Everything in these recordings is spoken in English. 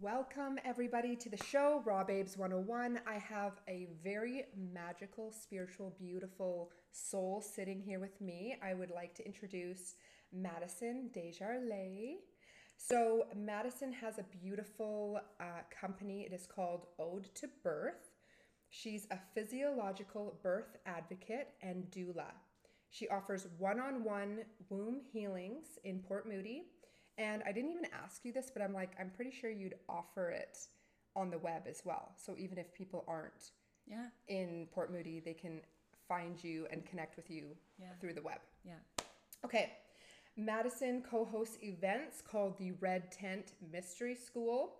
Welcome, everybody, to the show, Raw Babes 101. I have a very magical, spiritual, beautiful soul sitting here with me. I would like to introduce Madison Desjardins. So, Madison has a beautiful uh, company. It is called Ode to Birth. She's a physiological birth advocate and doula. She offers one on one womb healings in Port Moody and I didn't even ask you this, but I'm like, I'm pretty sure you'd offer it on the web as well. So even if people aren't yeah. in Port Moody, they can find you and connect with you Yeah. through the web. Yeah. Okay. Madison co hosts events called the Red Tent Mystery School.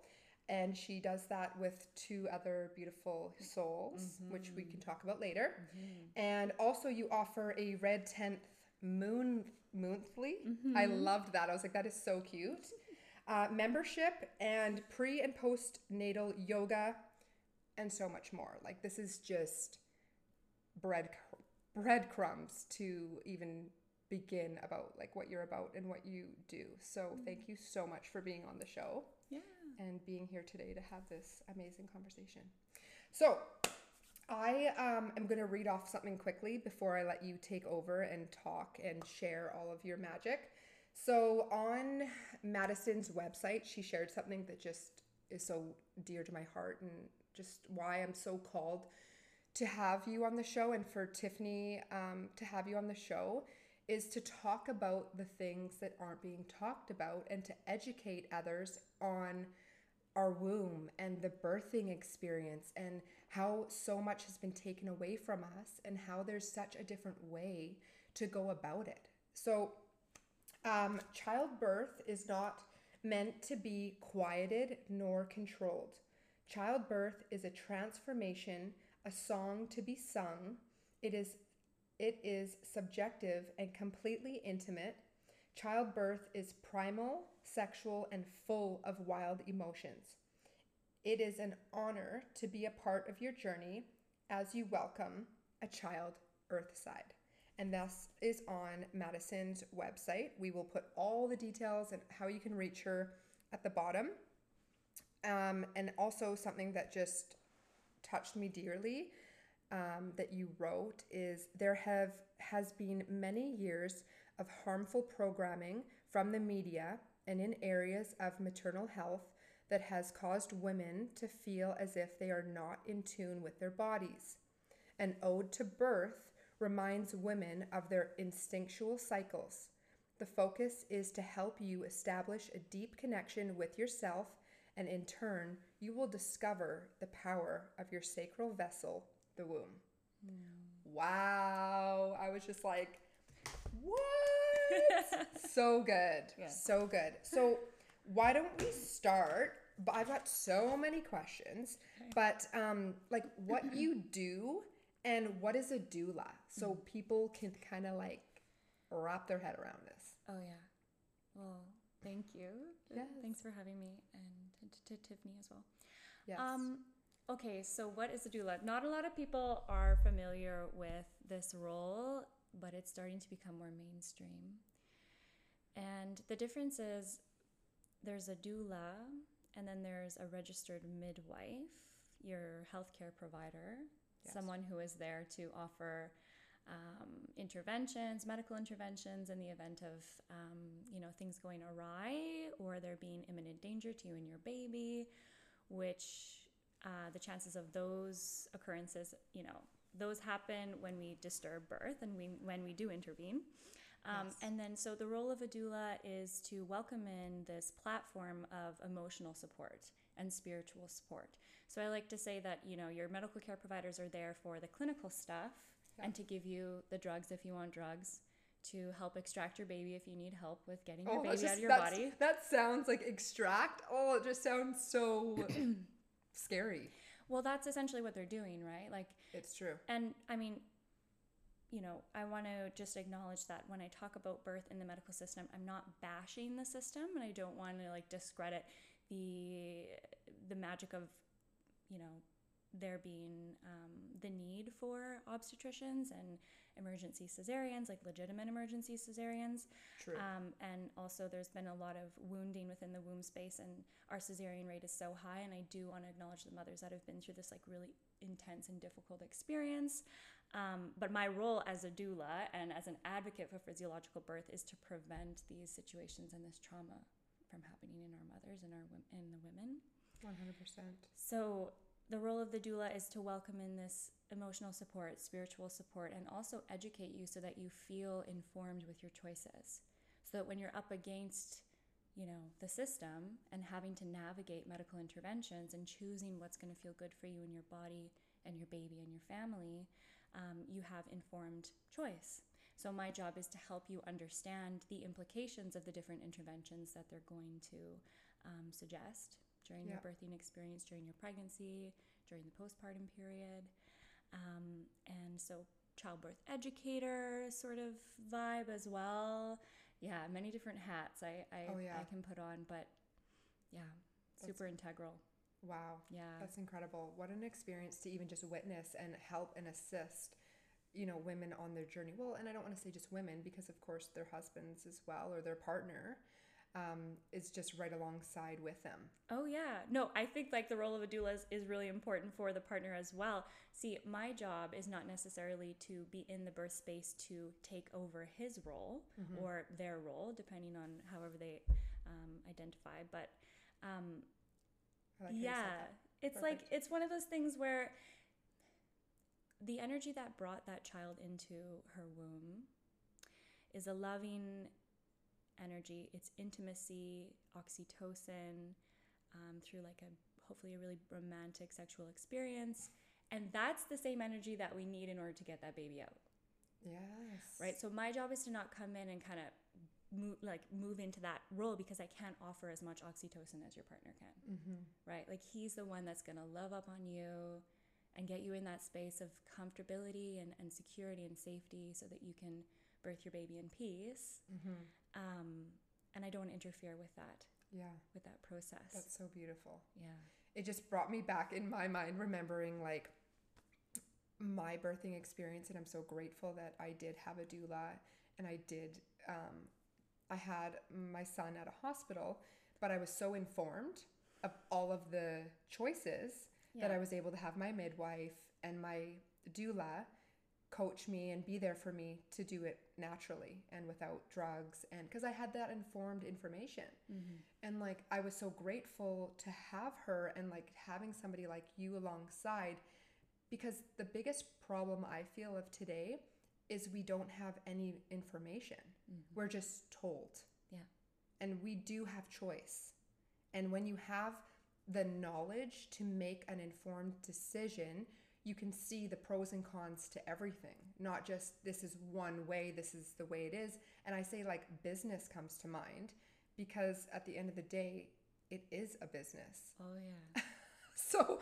And she does that with two other beautiful souls, which we mm-hmm. can talk about later. Mm-hmm. And also, you offer a Red Tent Moon Monthly. I loved that. I was like, that is so cute. Uh, membership and pre and post natal yoga, and so much more. Like, this is just bread breadcrumbs to even begin about like what you're about and what you do. So thank you so much for being on the show Yeah. and being here today to have this amazing conversation. So I um, am going to read off something quickly before I let you take over and talk and share all of your magic. So on Madison's website, she shared something that just is so dear to my heart and just why I'm so called to have you on the show and for Tiffany um, to have you on the show is to talk about the things that aren't being talked about and to educate others on our womb and the birthing experience and how so much has been taken away from us and how there's such a different way to go about it. So, um, childbirth is not meant to be quieted nor controlled. Childbirth is a transformation, a song to be sung. It is it is subjective and completely intimate. Childbirth is primal, sexual, and full of wild emotions. It is an honor to be a part of your journey as you welcome a child earthside. And this is on Madison's website. We will put all the details and how you can reach her at the bottom. Um, and also, something that just touched me dearly um, that you wrote is there have has been many years of harmful programming from the media and in areas of maternal health that has caused women to feel as if they are not in tune with their bodies. An ode to birth reminds women of their instinctual cycles. The focus is to help you establish a deep connection with yourself, and in turn, you will discover the power of your sacral vessel, the womb. Wow. I was just like, what? so good. Yeah. So good. So, why don't we start? But I've got so many questions, but um, like what you do and what is a doula, so people can kind of like wrap their head around this. Oh yeah. Well, thank you. Yes. Thanks for having me and to, to Tiffany as well. Yes. Um, okay, so what is a doula? Not a lot of people are familiar with this role, but it's starting to become more mainstream. And the difference is there's a doula, and then there's a registered midwife, your healthcare provider, Yes. someone who is there to offer um, interventions, medical interventions in the event of um, you know things going awry or there being imminent danger to you and your baby, which uh, the chances of those occurrences, you know, those happen when we disturb birth and we when we do intervene. Um, Yes. And then, so the role of a doula is to welcome in this platform of emotional support and spiritual support. So I like to say that, you know, your medical care providers are there for the clinical stuff and to give you the drugs if you want drugs, to help extract your baby if you need help with getting your that's baby out of your body. That sounds like extract. Oh, it just sounds so scary. Well, that's essentially what they're doing, right? Like, It's true. And I mean, you know, I want to just acknowledge that when I talk about birth in the medical system, I'm not bashing the system and I don't want to like discredit the the magic of, you know, there being um, the need for obstetricians and emergency cesareans, like legitimate emergency cesareans. True. Um, and also, there's been a lot of wounding within the womb space, and our cesarean rate is so high. And I do want to acknowledge the mothers that have been through this like really intense and difficult experience. Um, but my role as a doula and as an advocate for physiological birth is to prevent these situations and this trauma from happening in our mothers and our in the women. 100%. So the role of the doula is to welcome in this emotional support, spiritual support, and also educate you so that you feel informed with your choices. So that when you're up against, you know, the system and having to navigate medical interventions and choosing what's going to feel good for you and your body and your baby and your family, um, you have informed choice. So my job is to help you understand the implications of the different interventions that they're going to um, suggest during your birthing experience, during your pregnancy, during the postpartum period. Um, and so, childbirth educator sort of vibe as well. Yeah, many different hats I, I, Oh, yeah. I can put on, but yeah, That's- super integral. Wow. Yeah. That's incredible. What an experience to even just witness and help and assist, you know, women on their journey. Well, and I don't want to say just women because, of course, their husbands as well or their partner um, is just right alongside with them. Oh yeah. No, I think like the role of a doula is, is really important for the partner as well. See, my job is not necessarily to be in the birth space to take over his role Mm-hmm. or their role, depending on however they um, identify. But um, like how you said yeah, it's like it's one of those things where the energy that brought that child into her womb is a loving energy. It's intimacy, oxytocin, um, through like a hopefully a really romantic sexual experience, and that's the same energy that we need in order to get that baby out Yes. right so my job is to not come in and kind of move like move into that role because i can't offer as much oxytocin as your partner can Mm-hmm. right like he's the one that's going to love up on you and get you in that space of comfortability and, and security and safety so that you can birth your baby in peace Mm-hmm. Um, and i don't interfere with that Yeah. with that process That's so beautiful. yeah it just brought me back in my mind remembering like my birthing experience and i'm so grateful that i did have a doula and i did um, i had my son at a hospital but i was so informed of all of the choices that i was able to have my midwife and my doula coach me and be there for me to do it naturally and without drugs and because i had that informed information mm-hmm. and like i was so grateful to have her and like having somebody like you alongside because the biggest problem i feel of today is we don't have any information Mm-hmm. we're just told Yeah. and we do have choice and when you have the knowledge to make an informed decision you can see the pros and cons to everything not just this is one way this is the way it is. And i say like business comes to mind because at the end of the day it is a business. Oh yeah. So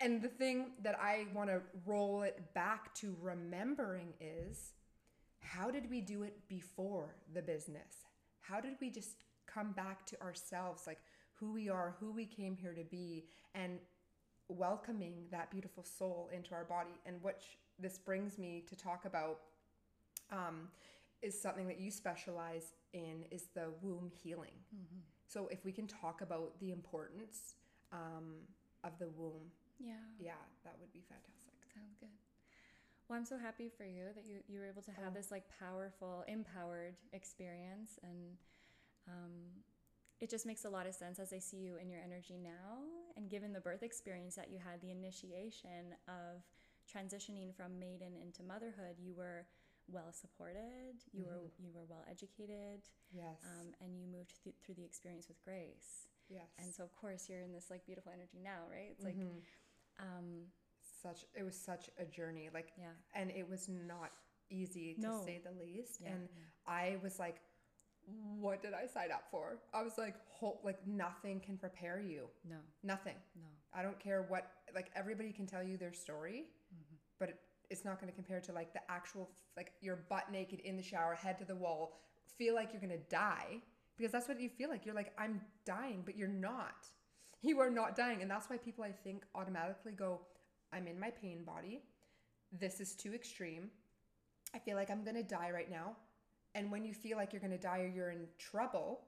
and the thing that i want to roll it back to remembering is how did we do it before the business? How did we just come back to ourselves like who we are who we came here to be and welcoming that beautiful soul into our body and which this brings me to talk about um, is something that you specialize in is the womb healing mm-hmm. so if we can talk about the importance um, of the womb, yeah yeah, that would be fantastic. Sounds good. Well, I'm so happy for you that you, you were able to have Oh. this like powerful, empowered experience. And um, it just makes a lot of sense as I see you in your energy now. And given the birth experience that you had, the initiation of transitioning from maiden into motherhood, you were well supported, you were Mhm. you were well educated, Yes. um, and you moved th- through the experience with grace. yes. And so, of course, you're in this like beautiful energy now, right? It's like, Mhm. um, such it was such a journey, like, yeah, and it was not easy to No. say the least. yeah, And. I was like, what did I sign up for? I was like, like nothing can prepare you. no, Nothing. no. I don't care what. Like everybody can tell you their story, Mhm. but it, it's not going to compare to like the actual like you're butt naked in the shower, head to the wall, feel like you're going to die because that's what you feel like. You're like I'm dying, but you're not. You are not dying, and that's why people I think automatically go, I'm in my pain body. This is too extreme. I feel like I'm going to die right now. And when you feel like you're going to die or you're in trouble,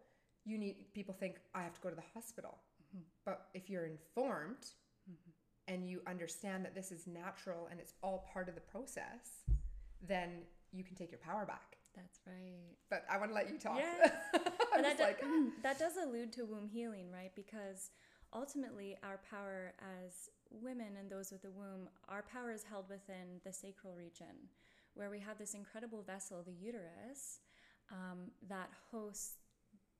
you need people think I have to go to the hospital. Mhm. But if you're informed Mhm. and you understand that this is natural and it's all part of the process, then you can take your power back. That's right. But I want to let you talk. Yes. I'm and just that, do- like, that does allude to womb healing, right? Because ultimately, our power as women and those with the womb, our power is held within the sacral region, where we have this incredible vessel, the uterus, um, that hosts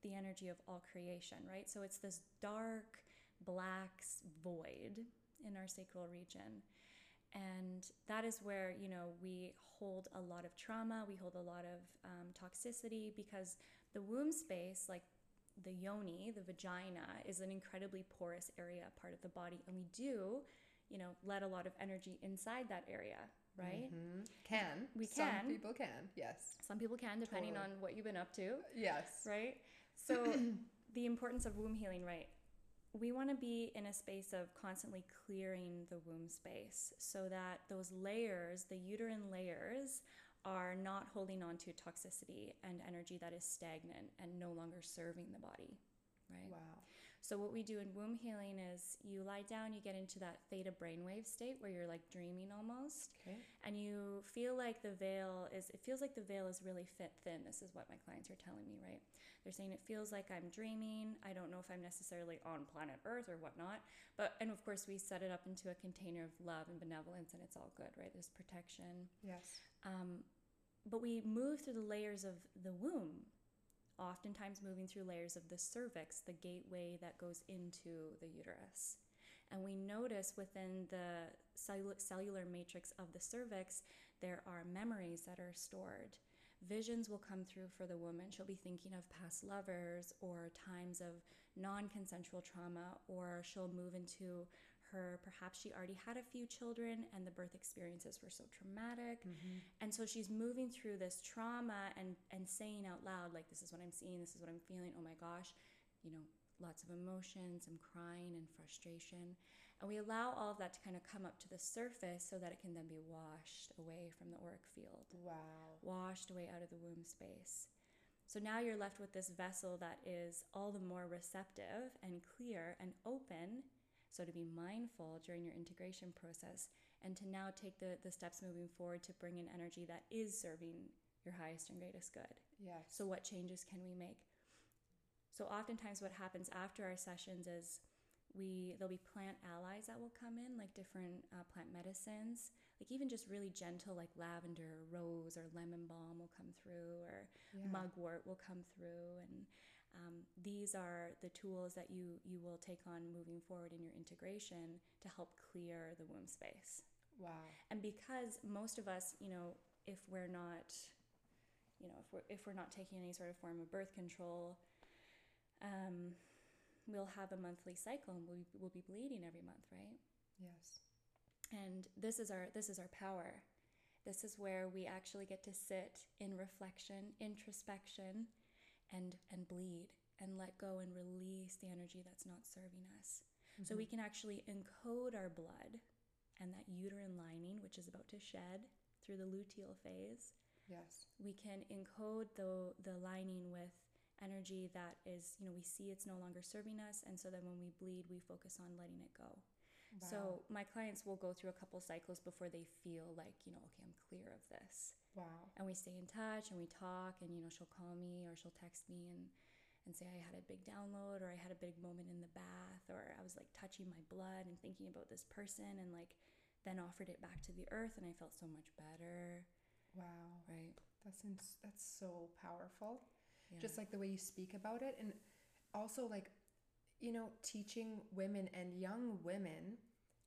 the energy of all creation, right? So it's this dark, black void in our sacral region. And that is where, you know, we hold a lot of trauma, we hold a lot of um, toxicity because the womb space, like the yoni, the vagina, is an incredibly porous area, part of the body. And we do, you know, let a lot of energy inside that area, right? Mhm. Can. We can. Some people can. Yes. Some people can, depending Totally. on what you've been up to, Yes. right? So, the importance of womb healing, right? We want to be in a space of constantly clearing the womb space so that those layers, the uterine layers, are not holding on to toxicity and energy that is stagnant and no longer serving the body, right? Wow. So, what we do in womb healing is you lie down, you get into that theta brainwave state where you're like dreaming almost, Okay. and you feel like the veil is, it feels like the veil is really fit thin. This is what my clients are telling me, right? They're saying it feels like I'm dreaming. I don't know if I'm necessarily on planet Earth or whatnot. But, and of course, we set it up into a container of love and benevolence, and it's all good, right? There's protection. Yes. Um, but we move through the layers of the womb, oftentimes moving through layers of the cervix, the gateway that goes into the uterus. And we notice within the cellu- cellular matrix of the cervix, there are memories that are stored. Visions will come through for the woman. She'll be thinking of past lovers or times of non consensual trauma, or she'll move into her, perhaps she already had a few children and the birth experiences were so traumatic. Mm-hmm. And so she's moving through this trauma and, and saying out loud, like, this is what I'm seeing, this is what I'm feeling, oh my gosh, you know, lots of emotions, some crying and frustration. And we allow all of that to kind of come up to the surface so that it can then be washed away from the auric field, Wow. washed away out of the womb space. So now you're left with this vessel that is all the more receptive and clear and open. So to be mindful during your integration process and to now take the, the steps moving forward to bring in energy that is serving your highest and greatest good. Yes. So, what changes can we make? So, oftentimes, what happens after our sessions is we there'll be plant allies that will come in, like different uh, plant medicines, like even just really gentle, like lavender, rose, or lemon balm will come through, or yeah. mugwort will come through, and um, these are the tools that you you will take on moving forward in your integration to help clear the womb space. Wow. And because most of us, you know, if we're not, you know, if we're if we're not taking any sort of form of birth control, um, we'll have a monthly cycle and we'll, we'll be bleeding every month, right? Yes. And this is our this is our power. This is where we actually get to sit in reflection, introspection, and and bleed and let go and release the energy that's not serving us. So mm-hmm. we can actually encode our blood and that uterine lining, which is about to shed through the luteal phase. Yes. We can encode the the lining with energy that is, you know, we see it's no longer serving us, and so then when we bleed, we focus on letting it go. Wow. So my clients will go through a couple cycles before they feel like, you know, okay, I'm clear of this. Wow. And we stay in touch and we talk and you know, she'll call me or she'll text me and and say I had a big download or I had a big moment in the bath or I was like touching my blood and thinking about this person and like then offered it back to the earth and I felt so much better, Wow. right? That's ins- that's so powerful. Yeah. Just like the way you speak about it, and also like, you know, teaching women and young women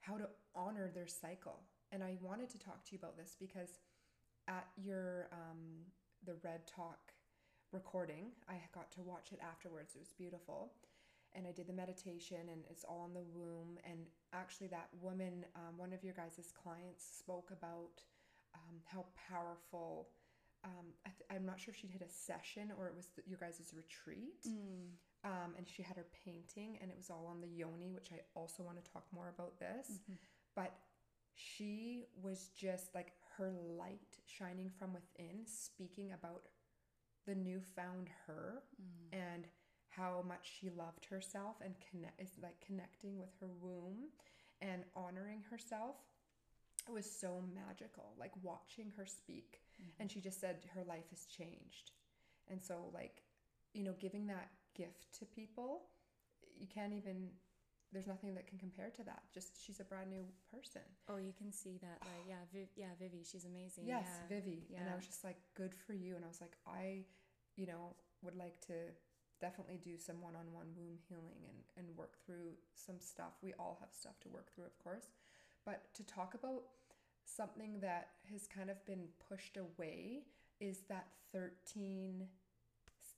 how to honor their cycle. And I wanted to talk to you about this because at your um, the Red Talk recording, I got to watch it afterwards. It was beautiful. And I did the meditation, and it's all in the womb. And actually, that woman, um, one of your guys' clients, spoke about um, how powerful. Um, I th- I'm not sure if she did a session or it was the, your guys' retreat. Mm. Um, and she had her painting, and it was all on the yoni, which I also want to talk more about this. Mhm. But she was just like her light shining from within, speaking about the newfound her mm. and how much she loved herself and connect is like connecting with her womb and honoring herself. It was so magical, like watching her speak. Mm-hmm. And she just said her life has changed. And so, like, you know, giving that gift to people, you can't even, there's nothing that can compare to that. Just she's a brand new person. Oh, you can see that. Like, yeah, Viv, yeah, Vivi, she's amazing. Yes, yeah. Vivi. And I was just like, good for you. And I was like, I, you know, would like to definitely do some one on one womb healing and, and work through some stuff. We all have stuff to work through, of course. But to talk about something that has kind of been pushed away is that 13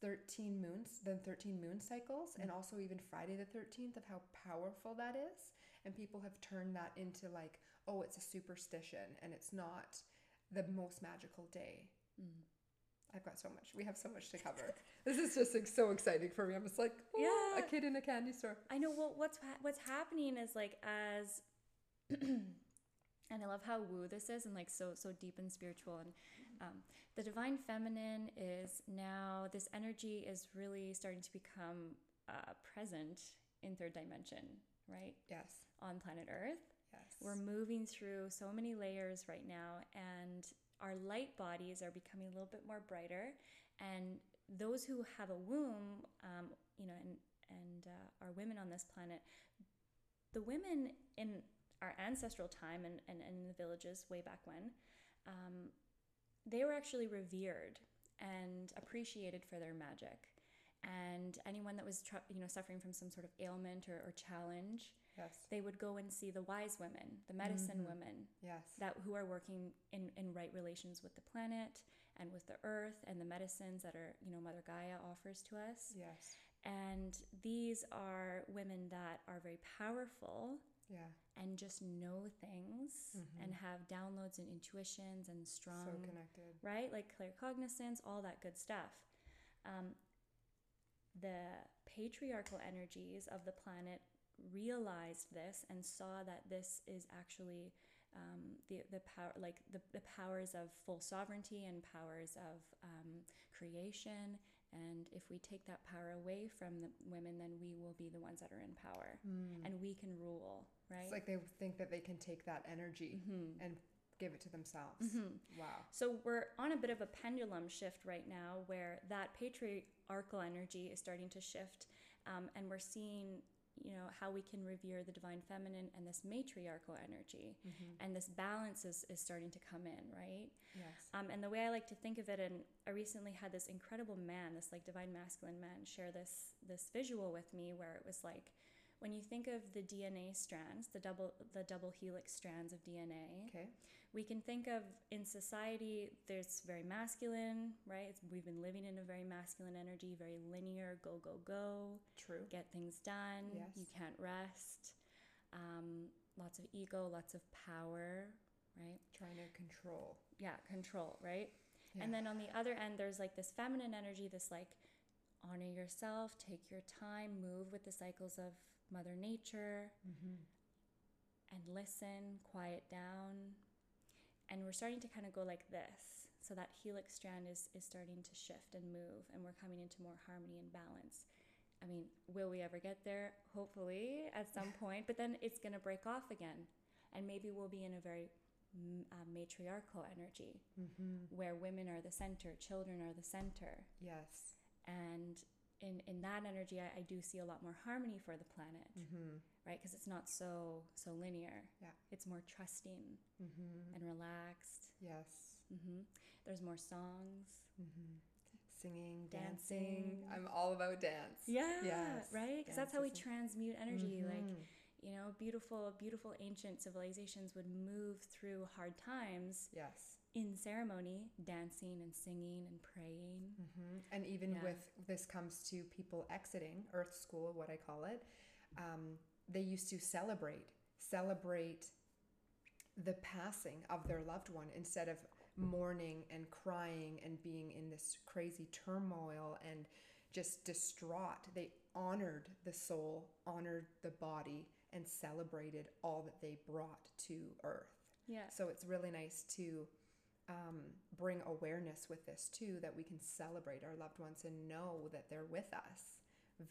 13 moons then 13 moon cycles and also even friday the 13th of how powerful that is. And people have turned that into like oh it's a superstition and it's not the most magical day. Mm. i've got so much. We have so much to cover. This is just like so exciting for me. I'm just like oh, Yeah. a kid in a candy store. I know. Well, what's ha- what's happening is like as, and I love how woo this is and like so so deep and spiritual and um, the divine feminine is now this energy is really starting to become uh, present in third dimension, right yes on planet Earth. yes We're moving through so many layers right now, and our light bodies are becoming a little bit more brighter. And those who have a womb, um, you know, and and uh, are women on this planet, the women in our ancestral time and, and, and in the villages way back when, um, they were actually revered and appreciated for their magic. And anyone that was, you know, suffering from some sort of ailment or, or challenge, yes they would go and see the wise women, the medicine Mhm. women yes that who are working in, in right relations with the planet and with the earth and the medicines that are, you know, Mother Gaia offers to us. yes And these are women that are very powerful yeah and just know things Mhm. and have downloads and intuitions and strong so connected right? Like claircognizance, all that good stuff. Um, the patriarchal energies of the planet realized this and saw that this is actually um, the the power, like the, the powers of full sovereignty and powers of um, creation. And if we take that power away from the women, then we will be the ones that are in power, Mm. and we can rule, right? it's like they think that they can take that energy Mhm. and give it to themselves Mhm. wow So we're on a bit of a pendulum shift right now where that patriarchal energy is starting to shift. Um, and we're seeing, you know, how we can revere the divine feminine and this matriarchal energy. Mhm. And this balance is, is starting to come in, right? yes Um, and the way I like to think of it, and I recently had this incredible man, this like divine masculine man, share this this visual with me where it was like, when you think of the DNA strands, the double the double helix strands of DNA, okay. we can think of in society there's very masculine right? It's, we've been living in a very masculine energy very linear go go go. True. Get things done. Yes. you can't rest. Um, lots of ego lots of power right? Trying to control. Yeah control right? Yeah. and then on the other end there's like this feminine energy this like honor yourself take your time move with the cycles of mother nature Mhm. and listen, quiet down. And we're starting to kind of go like this. So that helix strand is, is starting to shift and move, and we're coming into more harmony and balance. I mean, will we ever get there? Hopefully, at some point, but then it's going to break off again. And maybe we'll be in a very mm, uh, matriarchal energy Mhm. where women are the center, children are the center. yes And in, in that energy, I, I do see a lot more harmony for the planet, Mhm. right? Because it's not so so linear. Yeah. It's more trusting Mhm. and relaxed. yes hmm There's more songs. Mhm. singing Dancing. dancing i'm all about dance Yeah, Yes, right. Because that's how we transmute energy. Like Mhm. you know, beautiful, beautiful ancient civilizations would move through hard times yes in ceremony, dancing and singing and praying. hmm And even Yeah. with this comes to people exiting Earth School, what I call it, um, they used to celebrate, celebrate the passing of their loved one instead of mourning and crying and being in this crazy turmoil and just distraught. They honored the soul, honored the body, and celebrated all that they brought to Earth. Yeah. So it's really nice to um, bring awareness with this too, that we can celebrate our loved ones and know that they're with us,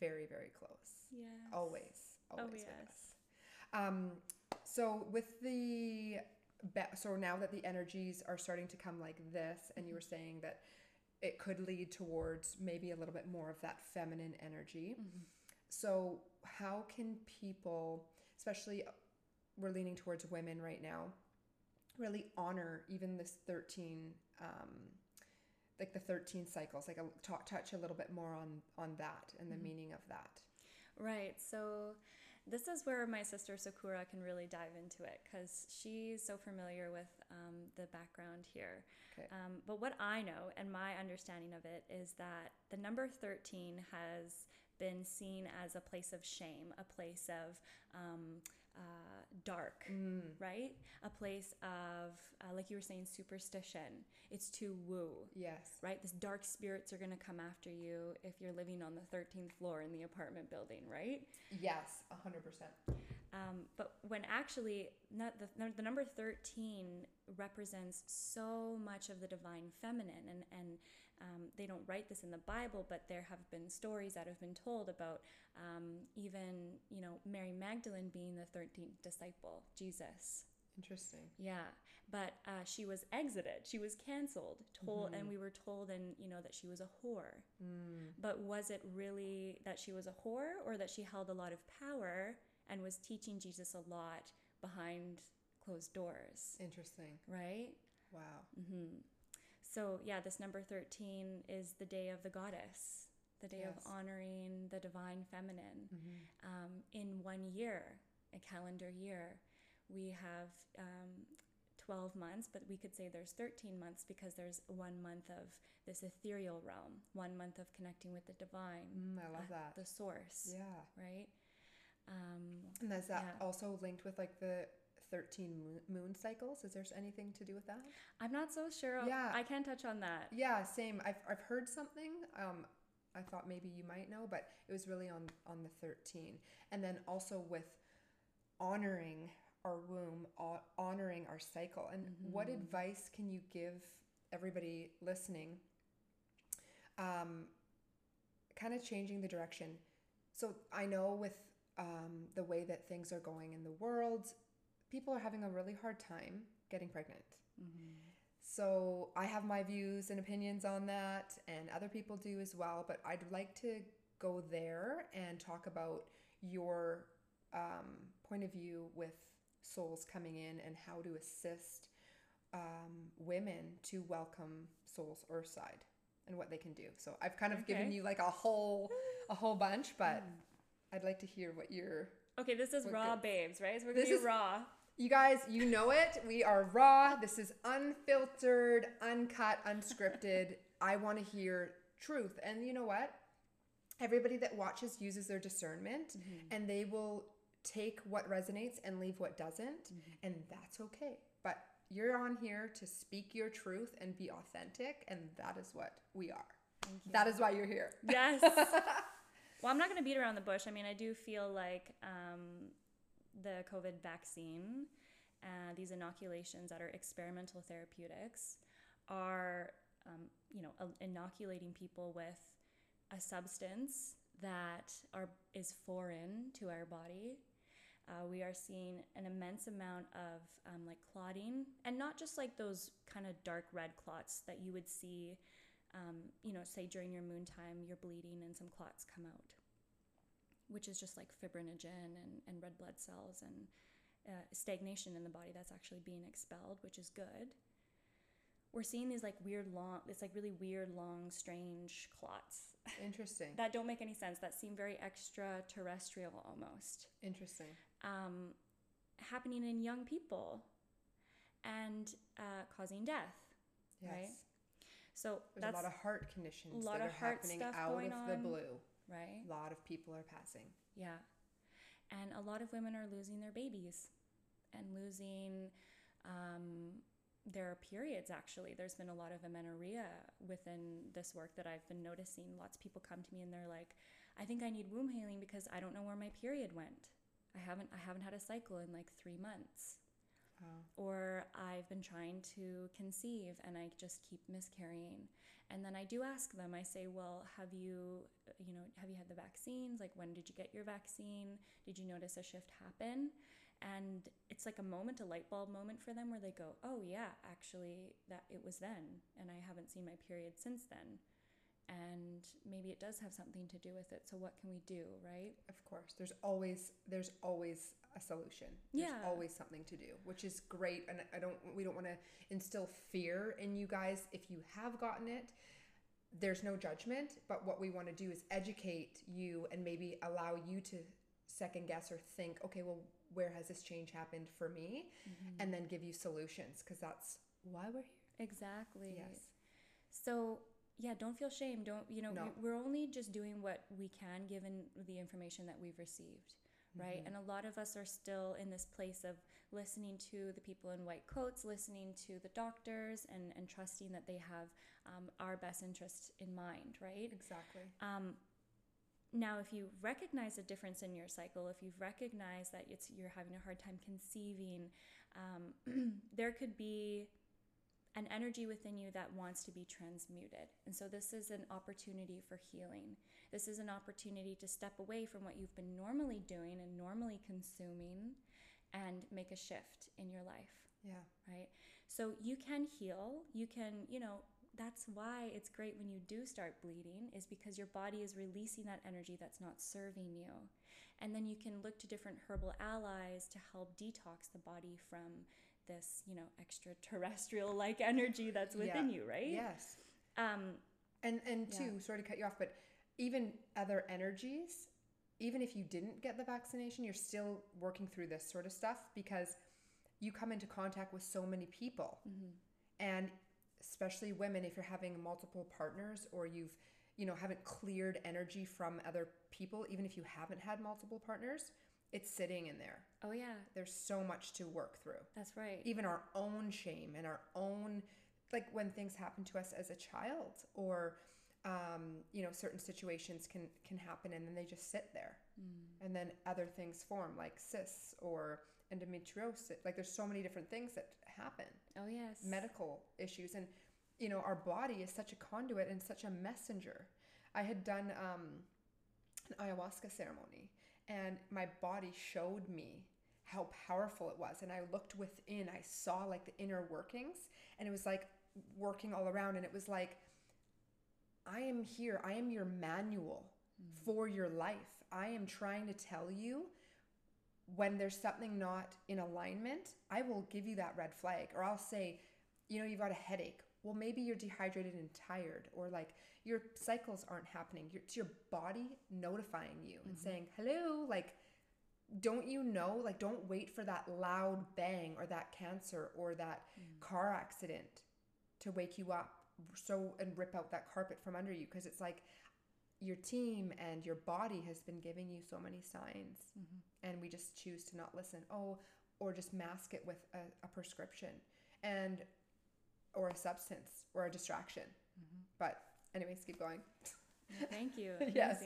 very very close, Yes. always, always with yes. us. Um, so with the so now that the energies are starting to come like this, and you were saying that it could lead towards maybe a little bit more of that feminine energy. So how can people, especially uh, we're leaning towards women right now, really honor even this 13 um, like the 13 cycles like a, talk, touch a little bit more on on that and the meaning of that Right. So this is where my sister Sakura can really dive into it because she's so familiar with um, the background here. Okay. Um, but what I know and my understanding of it is that the number 13 has been seen as a place of shame, a place of um, uh, dark, Mm. right? A place of, uh, like you were saying, superstition. It's too woo yes right? This dark spirits are going to come after you if you're living on the 13th floor in the apartment building, right? yes 100% Um, but when actually not the, the number 13 represents so much of the divine feminine and, and um, they don't write this in the bible but there have been stories that have been told about um, even you know mary magdalene being the 13th disciple jesus interesting yeah, but uh, she was exited. She was canceled. Told, and we were told, and you know that she was a whore. mm. But was it really that she was a whore, or that she held a lot of power and was teaching Jesus a lot behind closed doors? interesting Right. wow hmm So yeah, this number thirteen is the day of the goddess, the day Yes. of honoring the divine feminine hmm um, in one year, a calendar year, we have um, 12 months, but we could say there's 13 months because there's one month of this ethereal realm, one month of connecting with the divine, mm, i love uh, that the source, yeah right? Um, and is that Yeah. also linked with like the 13 moon, cycles is there anything to do with that I'm not so sure. Yeah. I can't touch on that. Yeah, same. I've, I've heard something. Um, I thought maybe you might know, but it was really on on the 13. And then also with honoring our womb, honoring our cycle. And what advice can you give everybody listening? Um, kind of changing the direction. So I know with um, the way that things are going in the world, people are having a really hard time getting pregnant. So I have my views and opinions on that, and other people do as well. But I'd like to go there and talk about your um, point of view with souls coming in and how to assist um, women to welcome souls earthside and what they can do. So I've kind of given you like a whole a whole bunch, but I'd like to hear what your Okay, this is raw good. babes, right? So we're gonna be is- raw. You guys, you know it. We are raw. This is unfiltered, uncut, unscripted. I want to hear truth. And you know what? Everybody that watches uses their discernment and they will take what resonates and leave what doesn't. And that's okay. But you're on here to speak your truth and be authentic. And that is what we are. That is why you're here. Yes. well, I'm not going to beat around the bush. I mean, I do feel like um, the COVID vaccine, uh, these inoculations that are experimental therapeutics, are, um, you know, inoculating people with a substance that are is foreign to our body. Uh, we are seeing an immense amount of um, like clotting, and not just like those kind of dark red clots that you would see um, you know, say during your moon time, you're bleeding and some clots come out, which is just like fibrinogen and, and red blood cells and uh, stagnation in the body that's actually being expelled, which is good. We're seeing these like weird long, it's like really weird, long, strange clots Interesting. that don't make any sense, that seem very extraterrestrial almost, Interesting. um, happening in young people and uh, causing death. Yes. Right? So There's that's a lot of heart conditions lot that of are heart happening out of the blue. Right. A lot of people are passing. Yeah. And a lot of women are losing their babies and losing um, their periods, actually. There's been a lot of amenorrhea within this work that I've been noticing. Lots of people come to me and they're like, I think I need womb healing because I don't know where my period went. I haven't I haven't had a cycle in like three months. Wow. or I've been trying to conceive and I just keep miscarrying. And then I do ask them, I say, well, have you, you know, have you had the vaccines? Like, when did you get your vaccine? Did you notice a shift happen? And it's like a moment, a light bulb moment for them where they go, oh, yeah, actually, that it was then. And I haven't seen my period since then. And maybe it does have something to do with it. So, what can we do, right? Of course, there's always there's always a solution. There's Yeah. always something to do, which is great. And I don't we don't want to instill fear in you guys if you have gotten it. There's no judgment, but what we want to do is educate you and maybe allow you to second guess or think, okay, well, where has this change happened for me? Mm-hmm. And then give you solutions because that's why we're here. Exactly. Yes. So yeah, don't feel shame. Don't you know? No. we- We're only just doing what we can given the information that we've received, right? Mm-hmm. And a lot of us are still in this place of listening to the people in white coats, listening to the doctors, and and trusting that they have um, our best interest in mind, right? Exactly. Um, now, if you recognize a difference in your cycle, if you've recognized that it's you're having a hard time conceiving, um, there could be an energy within you that wants to be transmuted. And so, this is an opportunity for healing. This is an opportunity to step away from what you've been normally doing and normally consuming and make a shift in your life Yeah. right? So you can heal. You can, you know, that's why it's great when you do start bleeding, is because your body is releasing that energy that's not serving you. And then you can look to different herbal allies to help detox the body from this, you know, extraterrestrial like energy that's within Yeah. you, right? Yes. Um, And and Yeah. two, sorry to cut you off, but even other energies, even if you didn't get the vaccination, you're still working through this sort of stuff because you come into contact with so many people. And especially women, if you're having multiple partners or you've, you know, haven't cleared energy from other people, even if you haven't had multiple partners, it's sitting in there. oh yeah, There's so much to work through. That's right. even our own shame and our own like when things happen to us as a child or um, you know certain situations can can happen and then they just sit there. And then other things form like cysts or endometriosis like there's so many different things that happen. Oh yes. medical issues. And you know our body is such a conduit and such a messenger. I had done um, an ayahuasca ceremony and my body showed me how powerful it was. And i looked within. I saw like the inner workings and it was like working all around. And it was like i am here. I am your manual mm. for your life. I am trying to tell you when there's something not in alignment, I will give you that red flag. Or I'll say, you know, you've got a headache. Well, maybe you're dehydrated and tired, or like your cycles aren't happening. Your, it's your body notifying you and mm-hmm. saying, hello, like, don't you know? Like, don't wait for that loud bang or that cancer or that mm. car accident to wake you up so and rip out that carpet from under you because it's like your team and your body has been giving you so many signs mm-hmm. and we just choose to not listen oh or just mask it with a, a prescription and or a substance or a distraction but anyways keep going Thank you. Yes.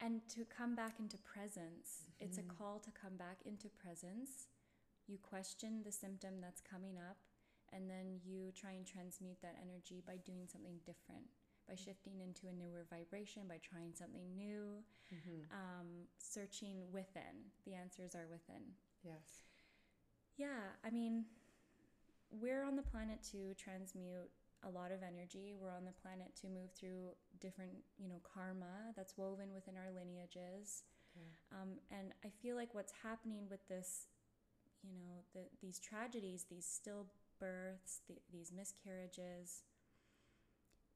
And to come back into presence, it's a Mm-hmm. call to come back into presence. You question the symptom that's coming up, and then you try and transmute that energy by doing something different, by shifting into a newer vibration, by trying something new, Mm-hmm. um, searching within. The answers are within. yes Yeah, I mean, we're on the planet to transmute a lot of energy. We're on the planet to move through different, you know, karma that's woven within our lineages. Um, and I feel like what's happening with this, you know, the, these tragedies, these stillbirths, the, these miscarriages,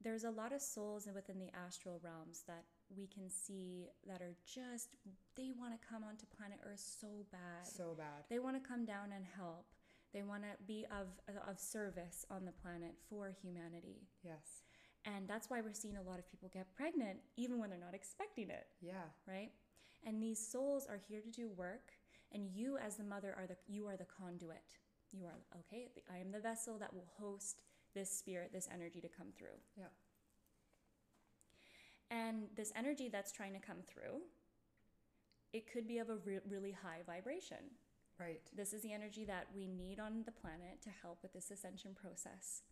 there's a lot of souls within the astral realms that we can see that are just, they want to come onto planet Earth so bad. so bad They want to come down and help. They want to be of of service on the planet for humanity. yes And that's why we're seeing a lot of people get pregnant even when they're not expecting it, yeah right? And these souls are here to do work and you as the mother are the you are the conduit. You are okay, I am the vessel that will host this spirit, this energy to come through. yeah And this energy that's trying to come through, it could be of a re- really high vibration. Right. This is the energy that we need on the planet to help with this ascension process.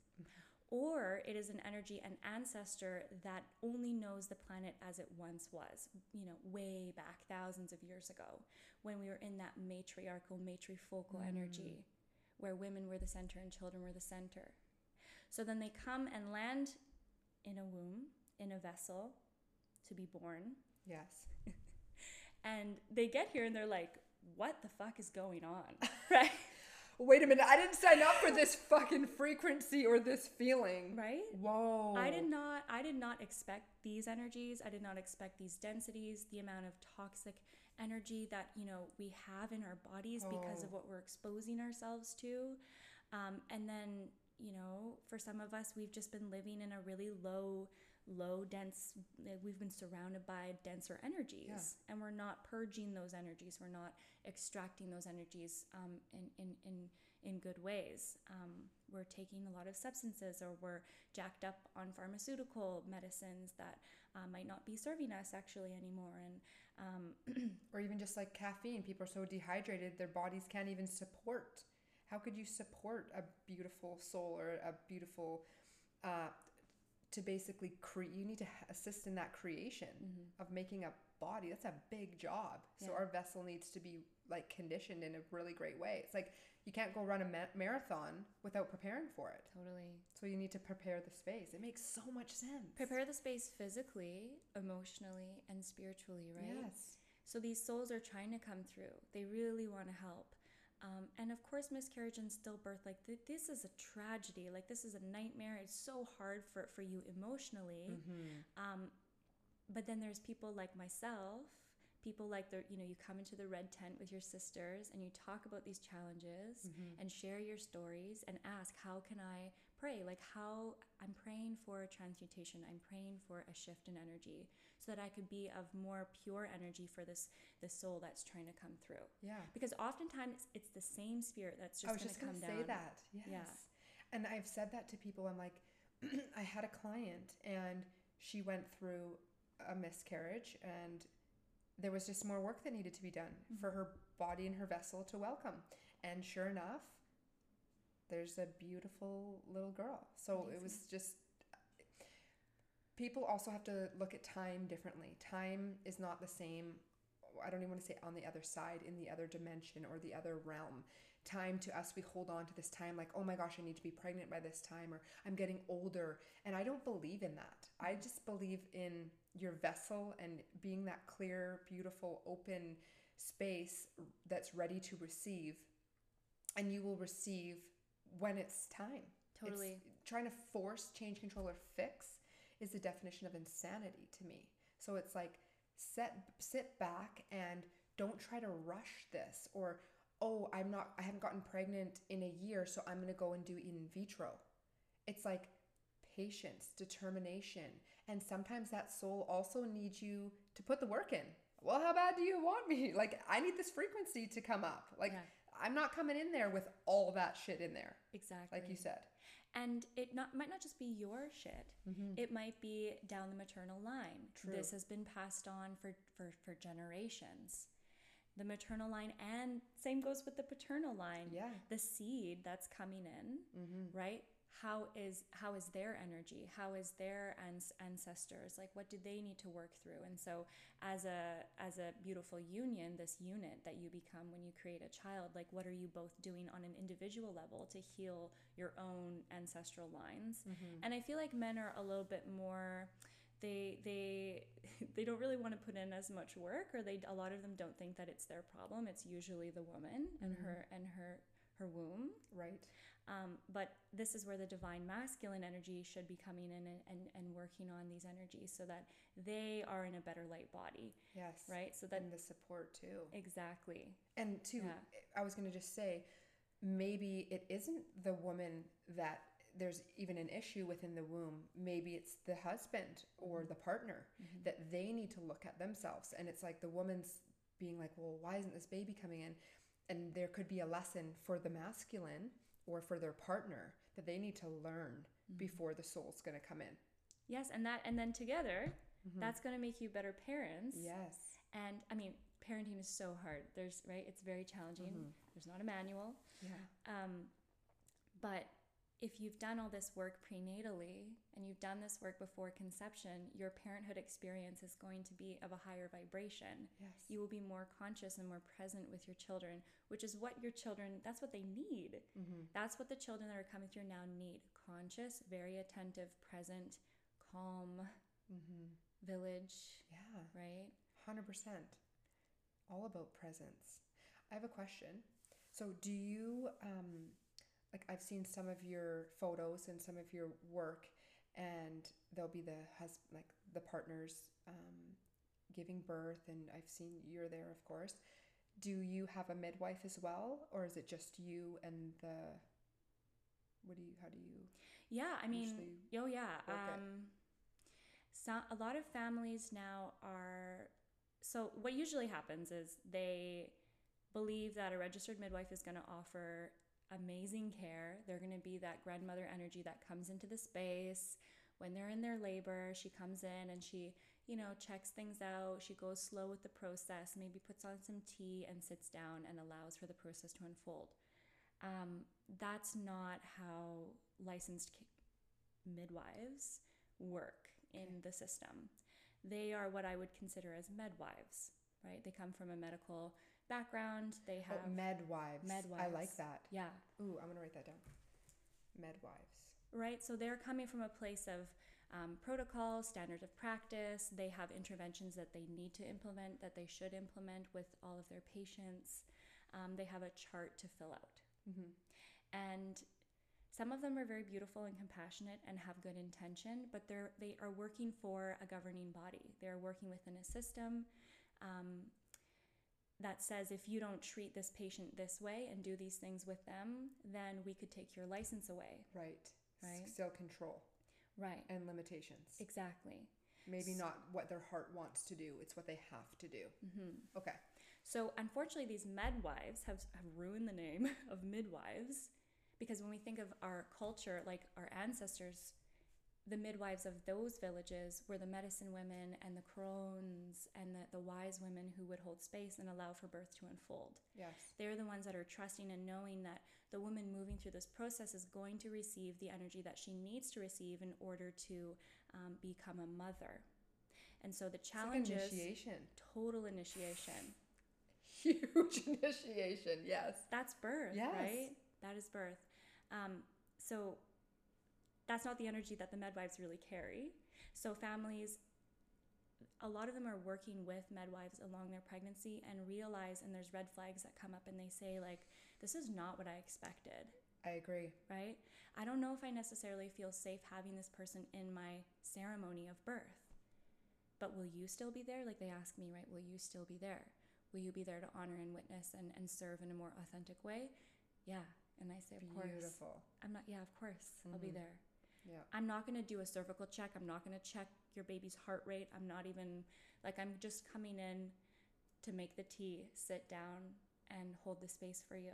Or it is an energy, an ancestor that only knows the planet as it once was, you know, way back thousands of years ago, when we were in that matriarchal, matrifocal mm. energy, where women were the center and children were the center. So then they come and land in a womb, in a vessel, to be born. Yes. And they get here and they're like, what the fuck is going on? right? Wait a minute. I didn't sign up for this fucking frequency or this feeling. Right? Whoa. I did not I did not expect these energies. I did not expect these densities, the amount of toxic energy that, you know, we have in our bodies because of Oh. what we're exposing ourselves to. Um, and then, you know, for some of us, we've just been living in a really low, low dense, we've been surrounded by denser energies and we're not purging those energies. We're not extracting those energies um, in, in, in, in good ways. Um, we're taking a lot of substances or we're jacked up on pharmaceutical medicines that uh, might not be serving us actually anymore. And um, Or even just like caffeine. People are so dehydrated, their bodies can't even support. How could you support a beautiful soul or a beautiful, uh, to basically create, you need to assist in that creation mm-hmm. of making a body. That's a big job. So our vessel needs to be like conditioned in a really great way. It's like you can't go run a ma- marathon without preparing for it. totally. So you need to prepare the space. It makes so much sense. Prepare the space physically, emotionally, and spiritually, right? Yes. So these souls are trying to come through. They really want to help. Um, and of course, miscarriage and stillbirth, like th- this is a tragedy. Like this is a nightmare. It's so hard for, for you emotionally. Um, but then there's people like myself, people like the, you know, you come into the red tent with your sisters and you talk about these challenges and share your stories and ask, how can I pray? Like how I'm praying for a transmutation. I'm praying for a shift in energy so that I could be of more pure energy for this, this soul that's trying to come through. Yeah. Because oftentimes it's the same spirit that's just. I just was going just to going come to say down. that. Yes. Yeah. And I've said that to people. I'm like, I had a client and she went through a miscarriage and there was just more work that needed to be done Mm-hmm. for her body and her vessel to welcome. And sure enough, there's a beautiful little girl. So it was just people also have to look at time differently. Time is not the same. I don't even want to say on the other side, in the other dimension or the other realm. Time to us, we hold on to this time like, oh my gosh, I need to be pregnant by this time, or I'm getting older. And I don't believe in that. I just believe in your vessel and being that clear, beautiful, open space that's ready to receive. And you will receive when it's time. It's- Totally. trying to force, change, control, or fix is the definition of insanity to me. So it's like set sit back and don't try to rush this or oh I'm not I haven't gotten pregnant in a year so I'm going to go and do in vitro. It's like patience, determination, and sometimes that soul also needs you to put the work in. Well, how bad do you want me? Like I need this frequency to come up. Like Yeah. I'm not coming in there with all that shit in there, Exactly. like you said. And it not might not just be your shit. Mm-hmm. It might be down the maternal line. True. This has been passed on for, for, for generations. The maternal line and same goes with the paternal line. Yeah. The seed that's coming in, mm-hmm. right? How is how is their energy? How is their ans- ancestors? Like what do they need to work through? And so as a as a beautiful union, this unit that you become when you create a child, like what are you both doing on an individual level to heal your own ancestral lines? Mm-hmm. And I feel like men are a little bit more they they they don't really want to put in as much work or they a lot of them don't think that it's their problem it's usually the woman and mm-hmm. her and her her womb Right. Um, but this is where the divine masculine energy should be coming in and, and, and working on these energies so that they are in a better light body Yes. right so that And the support too. exactly And too, Yeah. I was going to just say, maybe it isn't the woman that there's even an issue within the womb. Maybe it's the husband or Mm-hmm. the partner that they need to look at themselves. And it's like the woman's being like, well, why isn't this baby coming in? And there could be a lesson for the masculine or for their partner that they need to learn Mm-hmm. before the soul's going to come in. yes and that and then together that's going to make you better parents Yes. and i mean parenting is so hard. There's right, it's very challenging. Mhm. There's not a manual. Yeah. Um, but if you've done all this work prenatally and you've done this work before conception, your parenthood experience is going to be of a higher vibration. Yes. You will be more conscious and more present with your children, which is what your children, that's what they need. mm-hmm. That's what the children that are coming through now need conscious, very attentive, present, calm Mm-hmm. village, Yeah. right? Hundred percent. All about presence. I have a question. So, do you um, like? I've seen some of your photos and some of your work, and there'll be the hus like the partners um, giving birth, and I've seen you're there, of course. Do you have a midwife as well, or is it just you and the? What do you? How do you? Yeah, I mean, oh yeah. Um, so a lot of families now are. So what usually happens is they believe that a registered midwife is going to offer amazing care. They're going to be that grandmother energy that comes into the space when they're in their labor. She comes in and she, you know, checks things out. She goes slow with the process, maybe puts on some tea and sits down and allows for the process to unfold. Um, that's not how licensed midwives work in Okay. the system. They are what I would consider as midwives, right? They come from a medical background. They have oh, medwives. I like that. yeah, Ooh, I'm gonna write that down. Medwives. right? So they're coming from a place of um, protocol, standard of practice. They have interventions that they need to implement, that they should implement with all of their patients. Um, they have a chart to fill out. Mm-hmm. and some of them are very beautiful and compassionate and have good intention but they're they are working for a governing body they're working within a system um, that says if you don't treat this patient this way and do these things with them then we could take your license away Right. Right. S- Still control right and limitations. exactly Maybe S- not what their heart wants to do, it's what they have to do. hmm Okay. So unfortunately, these midwives have, have ruined the name of midwives because when we think of our culture, like our ancestors, the midwives of those villages were the medicine women and the crones and the, the wise women who would hold space and allow for birth to unfold. Yes. They're the ones that are trusting and knowing that the woman moving through this process is going to receive the energy that she needs to receive in order to um, become a mother. And so the like challenge is initiation. total initiation. Huge initiation. Yes. that's birth, Yes. right? That is birth. Um, so that's not the energy that the midwives really carry. So families, a lot of them are working with midwives along their pregnancy and realize, and there's red flags that come up, and they say like, "This is not what I expected." I agree. Right? I don't know if I necessarily feel safe having this person in my ceremony of birth. But will you still be there? Like they ask me, right? Will you still be there? Will you be there to honor and witness and, and serve in a more authentic way? Yeah. And I say, of course. Beautiful. I'm not, yeah, of course. I'll be Mhm. there. Yeah. I'm not going to do a cervical check. I'm not going to check your baby's heart rate. I'm not even, like, I'm just coming in to make the tea, sit down, and hold the space for you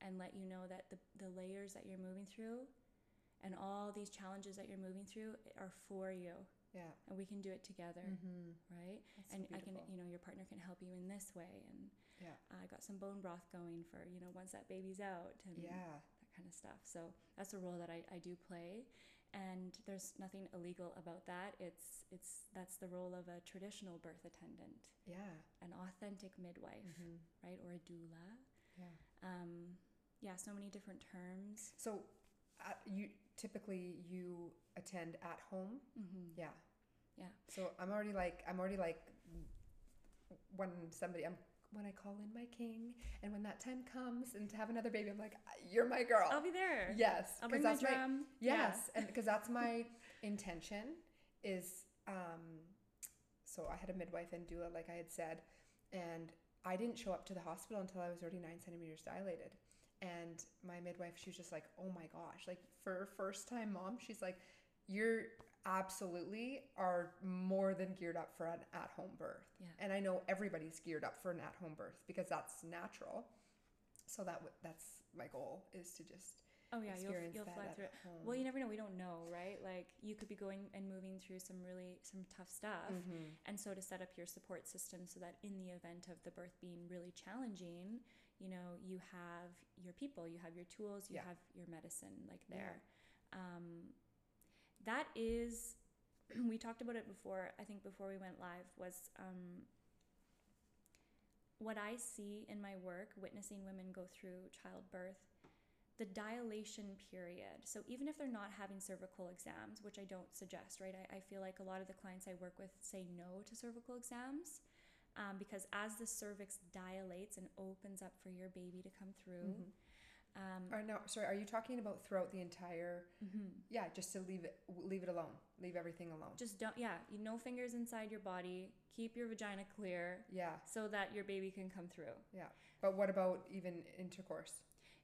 and let you know that the, the layers that you're moving through and all these challenges that you're moving through are for you Yeah. and we can do it together, Mm-hmm. right? That's and so I can, you know, your partner can help you in this way. And Yeah. I got some bone broth going for, you know, once that baby's out and Yeah. that kind of stuff. So that's a role that I, I do play. And there's nothing illegal about that. It's it's that's the role of a traditional birth attendant, Yeah. an authentic midwife, Mm-hmm. right, or a doula. Yeah. Um, yeah, so many different terms. So, uh, you typically you attend at home. Mm-hmm. Yeah. Yeah. So I'm already like I'm already like when somebody I'm when I call in my king and when that time comes and to have another baby I'm like you're my girl. I'll be there. yes, I'll bring my that's my drum. Yeah. yes, and because that's my intention is um so I had a midwife and doula like I had said and I didn't show up to the hospital until I was already nine centimeters dilated. And my midwife, she was just like, oh my gosh, like for first time mom, she's like, you're absolutely are more than geared up for an at home birth. Yeah. And I know everybody's geared up for an at home birth because that's natural. So that w- that's my goal is to just Oh yeah, you'll, you'll fly through it. home. Well, you never know. We don't know, right? Like you could be going and moving through some really some tough stuff, Mhm. and so to set up your support system so that in the event of the birth being really challenging, you know, you have your people, you have your tools, you Yeah. have your medicine, like Yeah. there. Um, that is, we talked about it before. I think before we went live was um, what I see in my work, witnessing women go through childbirth, the dilation period. So even if they're not having cervical exams, which I don't suggest, right? I, I feel like a lot of the clients I work with say no to cervical exams. Um, because as the cervix dilates and opens up for your baby to come through, Mhm. Um, Or no, sorry. Are you talking about throughout the entire? mhm. Yeah, just to leave it, leave it alone, leave everything alone. just don't, yeah, you no fingers inside your body, keep your vagina clear yeah, so that your baby can come through. yeah. But what about even intercourse?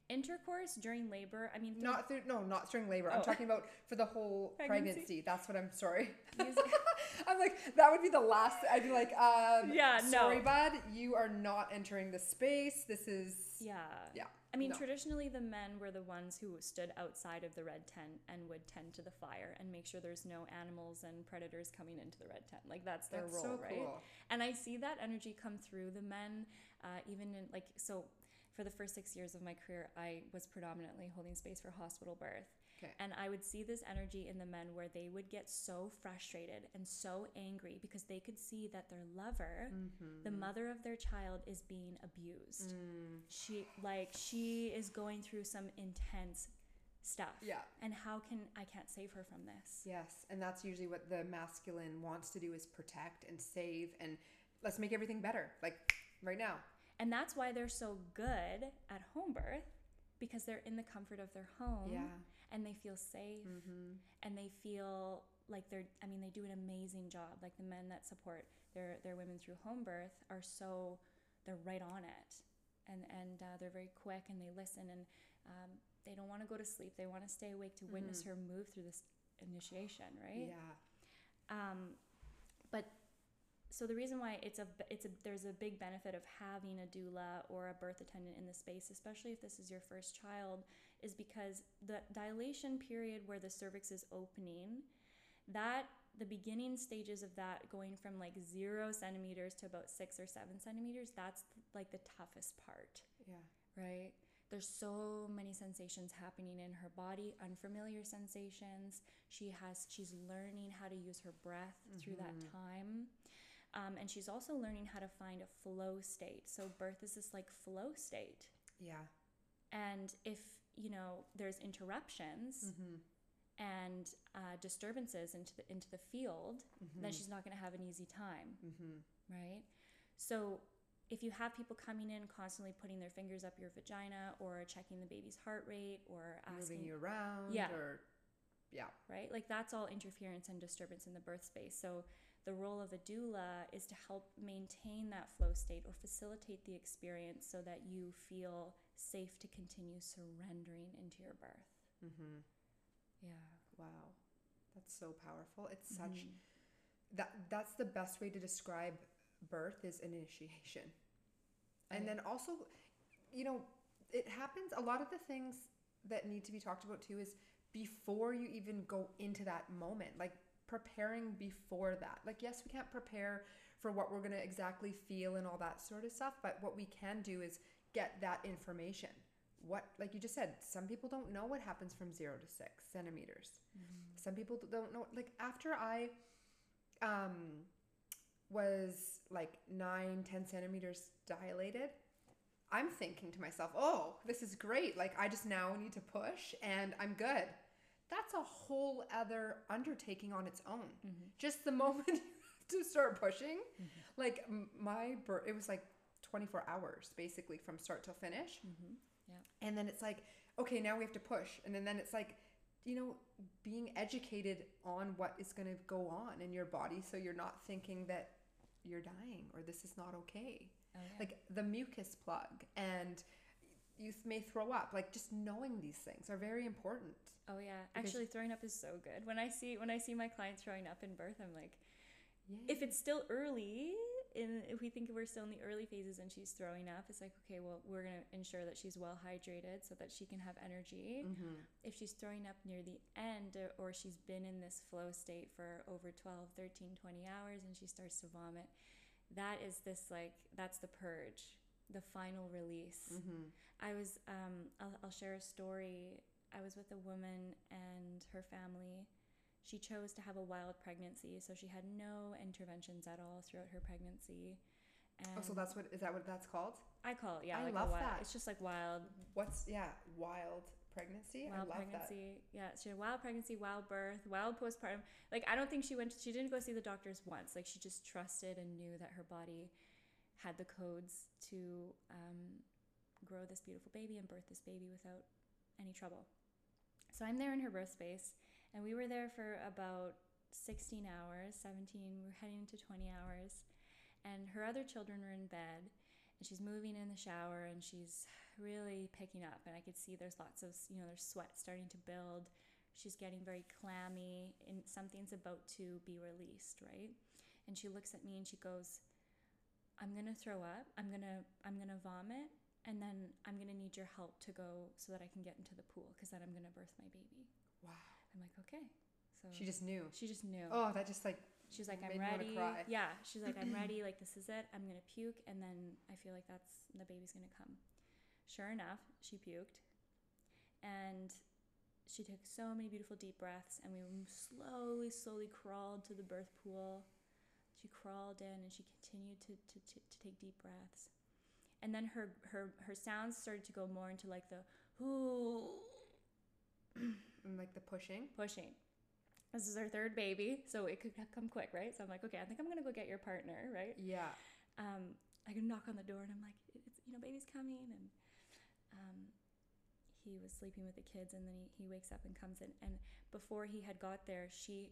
Intercourse during labor, I mean, through- Not through, no, not during labor. I'm Oh. talking about for the whole Pregnancy? pregnancy. That's what I'm sorry. I'm like that would be the last. I'd be like, um, Yeah, no. sorry, bud, you are not entering the space. This is yeah. yeah. I mean, No. traditionally, the men were the ones who stood outside of the red tent and would tend to the fire and make sure there's no animals and predators coming into the red tent. Like, that's their That's role, so right? cool. And I see that energy come through the men, uh, even in like, so for the first six years of my career, I was predominantly holding space for hospital birth. Okay. And I would see this energy in the men where they would get so frustrated and so angry because they could see that their lover, the mother of their child, is being abused. Mm, She, like, she is going through some intense stuff. yeah. And how can I can't save her from this? Yes, and that's usually what the masculine wants to do is protect and save and let's make everything better. Like right now. And that's why they're so good at home birth because they're in the comfort of their home Yeah. And they feel safe Mm-hmm. and they feel like they're I mean they do an amazing job. Like the men that support their their women through home birth are so they're right on it. And and uh, they're very quick and they listen and um, they don't want to go to sleep. They want to stay awake to witness her move through this initiation, right? Yeah. Um, but so the reason why it's a it's a there's a big benefit of having a doula or a birth attendant in the space, especially if this is your first child, is because the dilation period where the cervix is opening, that the beginning stages of that going from like zero centimeters to about six or seven centimeters, that's like the toughest part Yeah. right? There's so many sensations happening in her body, unfamiliar sensations. She has she's learning how to use her breath through that Mhm. time. Um, and she's also learning how to find a flow state. So birth is this like flow state. Yeah. And if, you know, there's interruptions Mm-hmm. and uh, disturbances into the into the field, then she's not going to have an easy time Mm-hmm. right? So if you have people coming in constantly putting their fingers up your vagina or checking the baby's heart rate or asking, Moving you around. Yeah. Or yeah. right? Like that's all interference and disturbance in the birth space. So the role of a doula is to help maintain that flow state or facilitate the experience so that you feel safe to continue surrendering into your birth. Mm-hmm. Yeah. Wow. That's so powerful. It's such Mhm. that that's the best way to describe birth is an initiation. And Right. then also, you know, it happens a lot of the things that need to be talked about too is before you even go into that moment, like preparing before that. Like yes, we can't prepare for what we're going to exactly feel and all that sort of stuff, but what we can do is get that information. What like you just said, some people don't know what happens from 0 to 6 centimeters. Some people don't know like after i um was like 9 10 centimeters dilated i'm thinking to myself oh this is great. Like i just now need to push and i'm good. That's a whole other undertaking on its own. Mhm. just the moment you have to start pushing like my birth it was like 24 hours basically from start till finish. Mhm. and then it's like okay now we have to push. And then, then it's like you know being educated on what is going to go on in your body so you're not thinking that you're dying or this is not okay. Oh, yeah. like the mucus plug and you may throw up. Like just knowing these things are very important. Oh yeah, actually throwing up is so good. When I see when I see my clients throwing up in birth, I'm like, yeah. if it's still early, in if we think we're still in the early phases and she's throwing up, it's like okay, well, we're gonna ensure that she's well hydrated so that she can have energy. Mm-hmm. If she's throwing up near the end or, or she's been in this flow state for over 12, 13, 20 hours and she starts to vomit, that is this like that's the purge, the final release. Mm-hmm. I was um I'll, I'll share a story. I was with a woman and her family she chose to have a wild pregnancy, so she had no interventions at all throughout her pregnancy. And Oh, so that's what is that what that's called? I call it, yeah, I like love wild. that. It's just like wild, What's yeah, wild pregnancy? wild I love pregnancy. Yeah, she had wild pregnancy, wild birth, wild postpartum. Like I don't think she went. She didn't go see the doctors once. Like she just trusted and knew that her body had the codes to um, grow this beautiful baby and birth this baby without any trouble. So I'm there in her birth space, and we were there for about 16 hours, 17. We're heading into 20 hours, and her other children were in bed, and she's moving in the shower, and she's really picking up, and I could see there's lots of you know there's sweat starting to build. She's getting very clammy, and something's about to be released, right? And she looks at me and she goes, "I'm gonna throw up. I'm gonna I'm gonna vomit." And then I'm gonna need your help to go so that I can get into the pool because then I'm gonna birth my baby. I'm like, okay. So She just knew. she just knew. Oh, that just like She's like, I'm ready. Yeah, she's like, I'm ready. Like this is it. I'm gonna puke, and then I feel like that's the baby's gonna come. Sure enough, she puked, and she took so many beautiful deep breaths, and we slowly, slowly crawled to the birth pool. She crawled in, and she continued to, to, to, to take deep breaths, and then her her her sounds started to go more into like the ooh mm, like the pushing. pushing. This is our third baby, so it could come quick, right? So I'm like, okay, I think I'm gonna go get your partner, right? Yeah. Um, I can knock on the door, and I'm like, it's you know, baby's coming, and um, he was sleeping with the kids, and then he, he wakes up and comes in, and before he had got there, she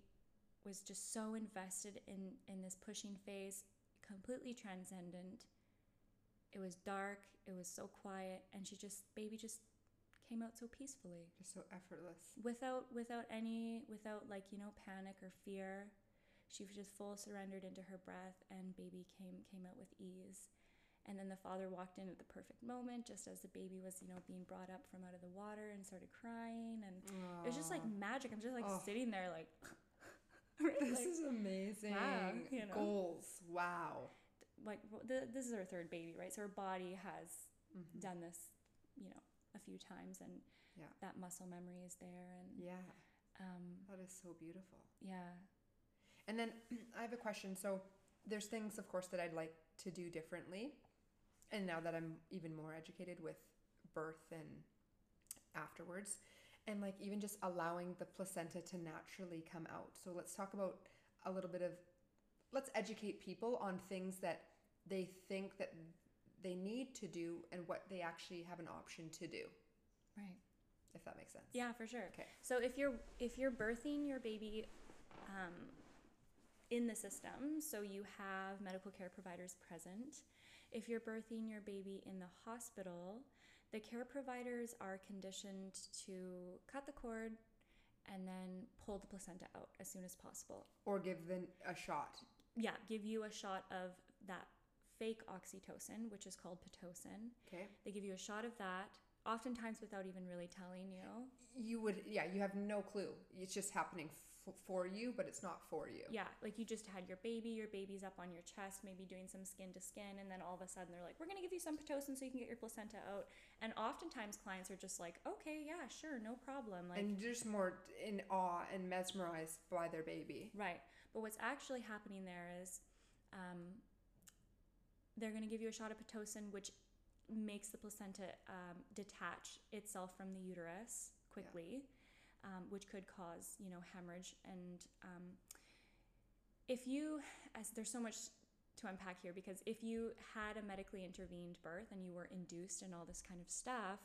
was just so invested in in this pushing phase, completely transcendent. It was dark, it was so quiet, and she just baby just came out so peacefully Just so effortless. without without any without like you know panic or fear she was just full surrendered into her breath and baby came came out with ease and then the father walked in at the perfect moment just as the baby was you know being brought up from out of the water and started crying and it was just like magic i'm just like Oh. sitting there like, right? This like, is amazing. you know. Goals. Wow. like the, this is her third baby right so her body has Mhm. done this you know a few times and Yeah. that muscle memory is there and Yeah. um, That is so beautiful. yeah And then I have a question. So there's things, of course, that I'd like to do differently. And now that I'm even more educated with birth and afterwards, and like even just allowing the placenta to naturally come out. So let's talk about a little bit of, let's educate people on things that they think that they need to do and what they actually have an option to do, right if that makes sense. Yeah, for sure. Okay. So if you're if you're birthing your baby um, in the system, so you have medical care providers present. If you're birthing your baby in the hospital, the care providers are conditioned to cut the cord and then pull the placenta out as soon as possible. Or give them a shot. Yeah, give you a shot of that fake oxytocin, which is called pitocin. Okay. They give you a shot of that, oftentimes without even really telling you. You would, yeah, you have no clue. It's just happening f- for you, but it's not for you. Yeah, like you just had your baby, your baby's up on your chest, maybe doing some skin to skin, and then all of a sudden they're like, we're gonna give you some Pitocin so you can get your placenta out. And oftentimes clients are just like, okay, yeah, sure, no problem. Like, and just more in awe and mesmerized by their baby. right. But what's actually happening there is um, they're gonna give you a shot of Pitocin, which makes the placenta um, detach itself from the uterus quickly, um, which could cause, you know, hemorrhage. And um, if you as there's so much to unpack here because if you had a medically intervened birth and you were induced and all this kind of stuff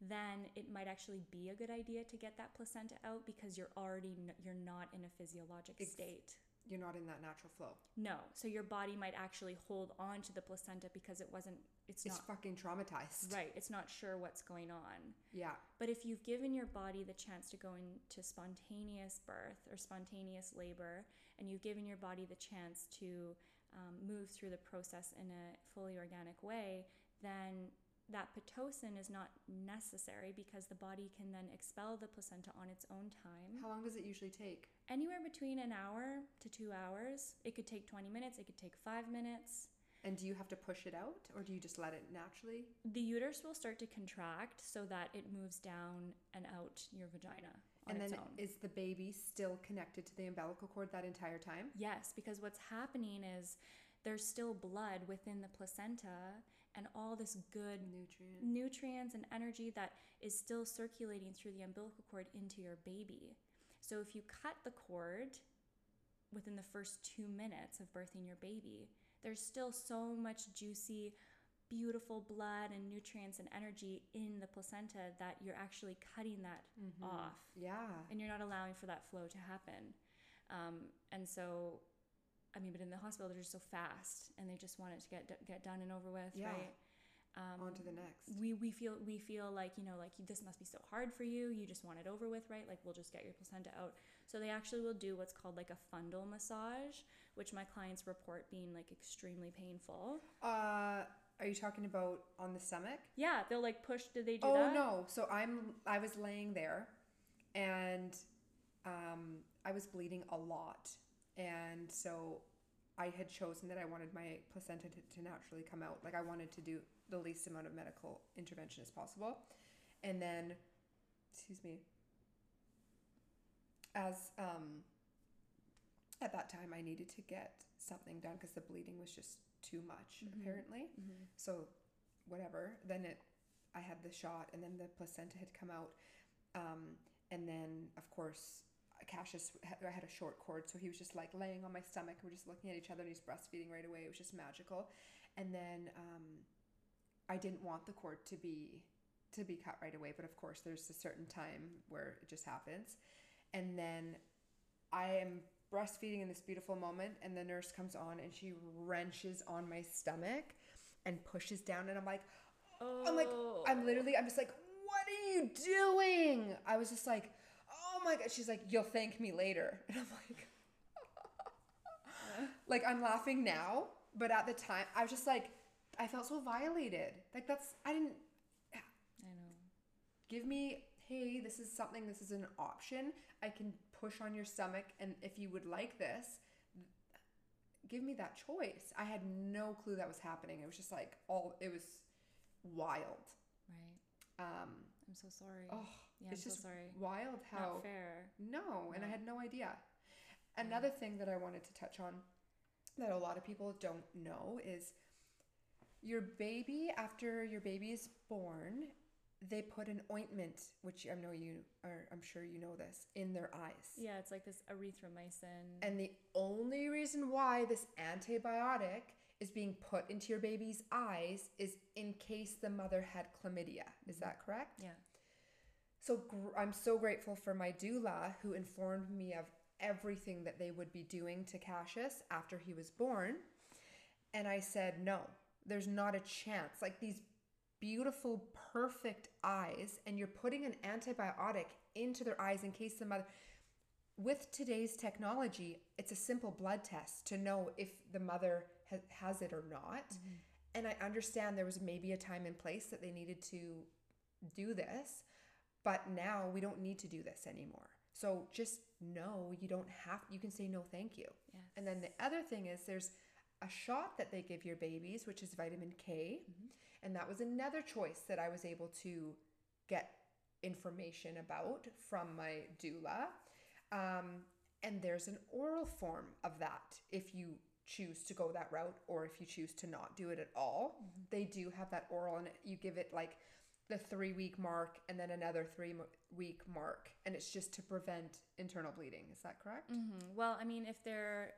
then it might actually be a good idea to get that placenta out because you're already n- you're not in a physiologic state You're not in that natural flow. no so your body might actually hold on to the placenta because it wasn't it's, It's not fucking traumatized. right it's not sure what's going on Yeah. but if you've given your body the chance to go into spontaneous birth or spontaneous labor, and you've given your body the chance to um, move through the process in a fully organic way, then that pitocin is not necessary because the body can then expel the placenta on its own time. How long does it usually take? Anywhere between an hour to two hours. It could take 20 minutes, it could take five minutes. And do you have to push it out or do you just let it naturally? The uterus will start to contract so that it moves down and out your vagina and then is the baby still connected to the umbilical cord that entire time? Yes, because what's happening is there's still blood within the placenta and all this good Nutrient. nutrients and energy that is still circulating through the umbilical cord into your baby. So if you cut the cord within the first two minutes of birthing your baby, there's still so much juicy, beautiful blood and nutrients and energy in the placenta that you're actually cutting that Mhm. off Yeah. and you're not allowing for that flow to happen. Um, and so, I mean, but in the hospital, they're just so fast and they just want it to get get done and over with, Yeah. right? Um, On to the next. we, we feel we feel like you know like this must be so hard for you you just want it over with right like we'll just get your placenta out so they actually will do what's called like a fundal massage which my clients report being like extremely painful Uh, are you talking about on the stomach? yeah they'll like push did they do oh that no! So I'm I was laying there, and um, I was bleeding a lot, and so I had chosen that I wanted my placenta to, to naturally come out. Like I wanted to do the least amount of medical intervention as possible, and then, excuse me. As um, at that time, I needed to get something done because the bleeding was just too much Mhm. apparently. Mhm. So, whatever. Then it, I had the shot, and then the placenta had come out, um, and then of course Cassius I had a short cord, so he was just like laying on my stomach. We're just looking at each other, and he's breastfeeding right away. It was just magical, and then um, I didn't want the cord to be to be cut right away, but of course there's a certain time where it just happens, and then I am breastfeeding in this beautiful moment and the nurse comes on and she wrenches on my stomach and pushes down and I'm like oh I'm like I'm literally I'm just like what are you doing? I was just like oh my god. She's like you'll thank me later. And I'm like like I'm laughing now but at the time I was just like I felt so violated. Like that's I didn't i know. give me hey this is something this is an option. I can push on your stomach and if you would like this give me that choice. I had no clue that was happening. It was just like all it was wild. Right. Um i'm so sorry. oh yeah it's i'm just so sorry. wild how not fair. No and i had no idea. Another thing that i wanted to touch on that a lot of people don't know is your baby after your baby is born they put an ointment which i know you are i'm sure you know this in their eyes. Yeah it's like this erythromycin. And the only reason why this antibiotic is being put into your baby's eyes is in case the mother had chlamydia. Is mm-hmm. that correct? Yeah. So gr- I'm so grateful for my doula who informed me of everything that they would be doing to Cassius after he was born. And I said, no, there's not a chance. Like these beautiful, perfect eyes, and you're putting an antibiotic into their eyes in case the mother. With today's technology, it's a simple blood test to know if the mother ha- has it or not. Mm-hmm. And I understand there was maybe a time and place that they needed to do this, but now we don't need to do this anymore. So just know you don't have, you can say no, thank you. yes. And then the other thing is there's a shot that they give your babies, which is vitamin K. And that was another choice that I was able to get information about from my doula. Um, and there's an oral form of that if you choose to go that route or if you choose to not do it at all. They do have that oral, and you give it like the three week mark and then another three mo- week mark. And it's just to prevent internal bleeding. Is that correct? hmm Well, I mean, if they're,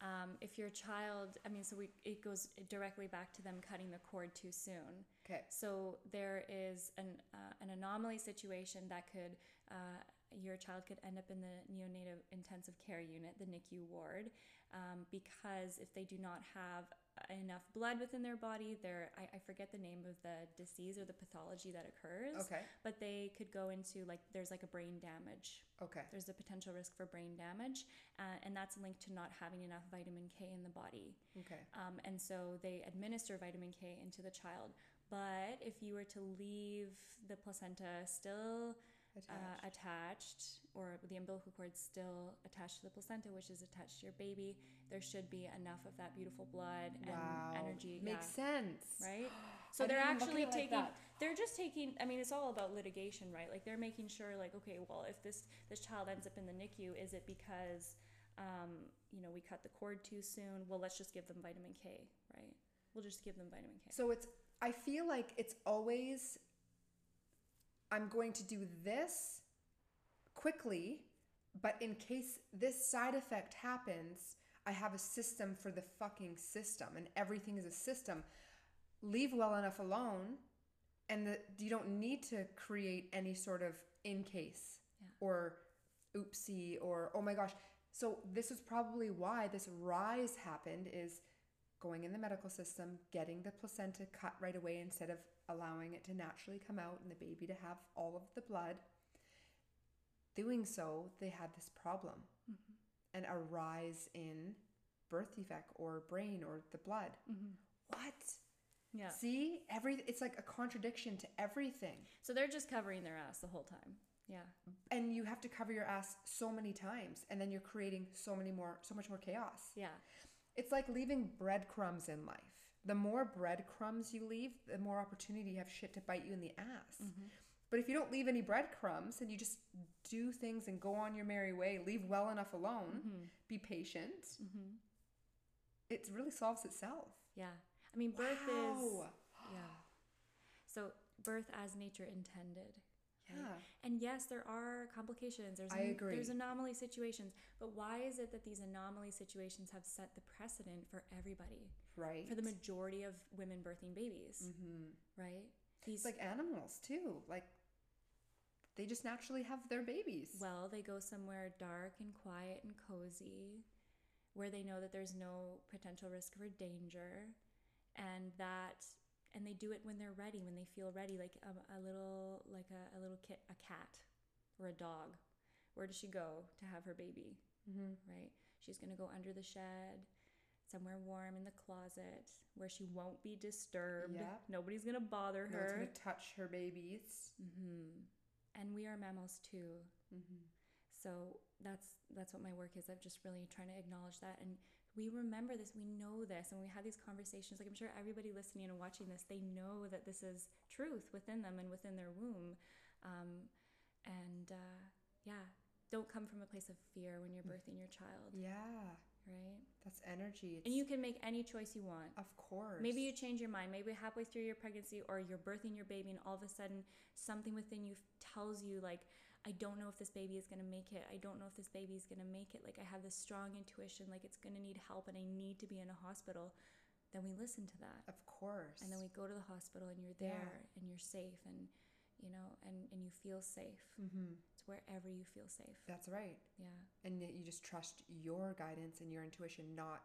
um, if your child, I mean, so we, it goes directly back to them cutting the cord too soon. Okay. So there is an uh, an anomaly situation that could uh, your child could end up in the neonatal intensive care unit, the NICU ward, um, because if they do not have enough blood within their body, they're I, I forget the name of the disease or the pathology that occurs. Okay. But they could go into like there's like a brain damage. Okay. There's a potential risk for brain damage, uh, and that's linked to not having enough vitamin K in the body. Okay. Um, and so they administer vitamin K into the child. But if you were to leave the placenta still Attached. uh, attached, or the umbilical cord still attached to the placenta, which is attached to your baby, there should be enough of that beautiful blood and wow. energy. Makes yeah, sense. right? So they're didn't even look at actually it like taking. they're just taking. I mean, it's all about litigation, right? Like they're making sure, like, okay, well, if this this child ends up in the NICU, is it because, um, you know, we cut the cord too soon? Well, let's just give them vitamin K, right? We'll just give them vitamin K. So it's I feel like it's always I'm going to do this quickly, but in case this side effect happens, I have a system for the fucking system and everything is a system. Leave well enough alone and the, you don't need to create any sort of in case Yeah. or oopsie or oh my gosh. So this is probably why this rise happened is going in the medical system, getting the placenta cut right away instead of allowing it to naturally come out and the baby to have all of the blood. Doing so, they had this problem mm-hmm. and a rise in birth defect or brain or the blood. Mm-hmm. What? Yeah. See, every it's like a contradiction to everything. So they're just covering their ass the whole time. Yeah. And you have to cover your ass so many times and then you're creating so many more so much more chaos. Yeah. It's like leaving breadcrumbs in life. The more breadcrumbs you leave, the more opportunity you have shit to bite you in the ass. Mm-hmm. But if you don't leave any breadcrumbs and you just do things and go on your merry way, leave well enough alone, mm-hmm. be patient, mm-hmm. it really solves itself. Yeah. I mean, birth is. Yeah. So birth as nature intended. right? Yeah. And yes, there are complications. There's I agree. There's anomaly situations, but why is it that these anomaly situations have set the precedent for everybody, Right. for the majority of women birthing babies, hmm right? These It's like animals too. Like they just naturally have their babies. well, they go somewhere dark and quiet and cozy, where they know that there's no potential risk for danger, and that and they do it when they're ready, when they feel ready, like a, a little like a, a little kit, a cat or a dog. Where does she go to have her baby? hmm right? She's going to go under the shed, somewhere warm in the closet where she won't be disturbed. Yeah. Nobody's going to bother her. gonna touch her babies. Mm-hmm. And we are mammals too. Mm-hmm. So that's that's what my work is. I'm just really trying to acknowledge that and we remember this, we know this, and we have these conversations. Like I'm sure everybody listening and watching this, they know that this is truth within them and within their womb. Um, and uh, yeah, don't come from a place of fear when you're birthing your child, Yeah, right? That's energy. It's, And you can make any choice you want. of course. Maybe you change your mind. Maybe halfway through your pregnancy or you're birthing your baby, and all of a sudden something within you tells you, like, I don't know if this baby is going to make it. I don't know if this baby is going to make it. Like, I have this strong intuition, like, it's going to need help and I need to be in a hospital. Then we listen to that. Of course. And then we go to the hospital and you're Yeah. there and you're safe and, you know, and, and you feel safe. hmm It's wherever you feel safe. That's right. Yeah. and yet you just trust your guidance and your intuition not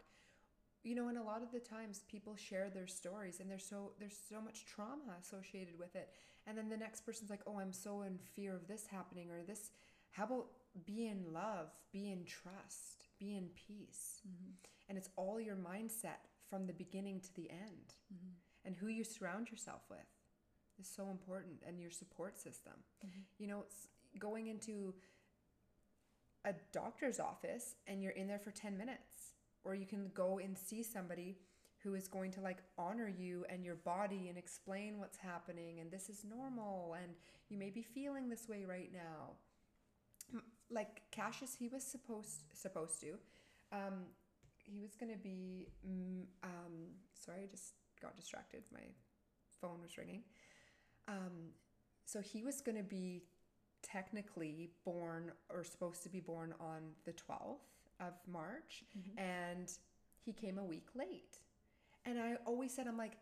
you know and a lot of the times people share their stories and there's so there's so much trauma associated with it. And then the next person's like oh i'm so in fear of this happening or this how about be in love be in trust be in peace. Mm-hmm. And it's all your mindset from the beginning to the end. Mm-hmm. And who you surround yourself with is so important and your support system. Mm-hmm. You know it's going into a doctor's office and you're in there for 10 minutes or you can go and see somebody who is going to like honor you and your body and explain what's happening and this is normal and you may be feeling this way right now. Like cassius he was supposed supposed to um he was going to be mm, um sorry i just got distracted. My phone was ringing. Um so he was going to be technically born or supposed to be born on the 12th of March mm-hmm. and he came a week late. And I always said I'm like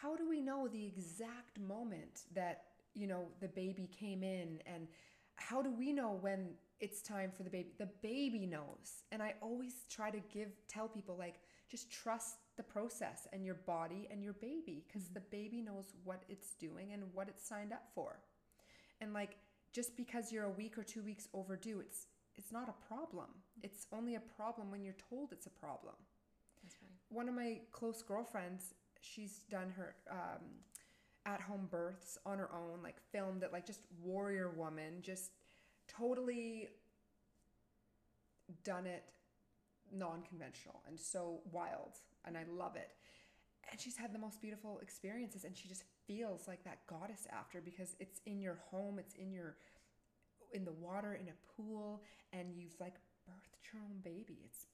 how do we know the exact moment that you know the baby came in and how do we know when it's time for the baby? The baby knows. And I always try to give tell people like just trust the process and your body and your baby because mm-hmm. the baby knows what it's doing and what it's signed up for. And like just because you're a week or two weeks overdue, it's it's not a problem. It's only a problem when you're told it's a problem. That's right. One of my close girlfriends, she's done her um, at home births on her own, like filmed it, like just warrior woman, just totally done it non conventional and so wild. And I love it. And she's had the most beautiful experiences, and she just feels like that goddess after because it's in your home, it's in your in the water in a pool and you've like birthed your own baby it's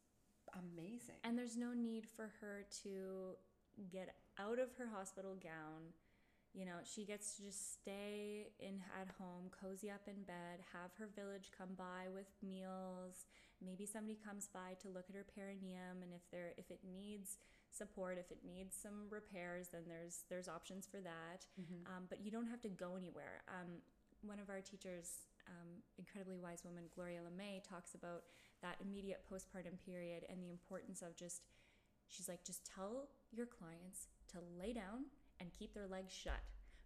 amazing And there's no need for her to get out of her hospital gown. You know, she gets to just stay in at home, cozy up in bed, have her village come by with meals. Maybe somebody comes by to look at her perineum and if there if it needs support, if it needs some repairs, then there's there's options for that. Um, but you don't have to go anywhere. Um, one of our teachers, um, incredibly wise woman, Gloria LeMay, talks about that immediate postpartum period and the importance of just, she's like, just tell your clients to lay down and keep their legs shut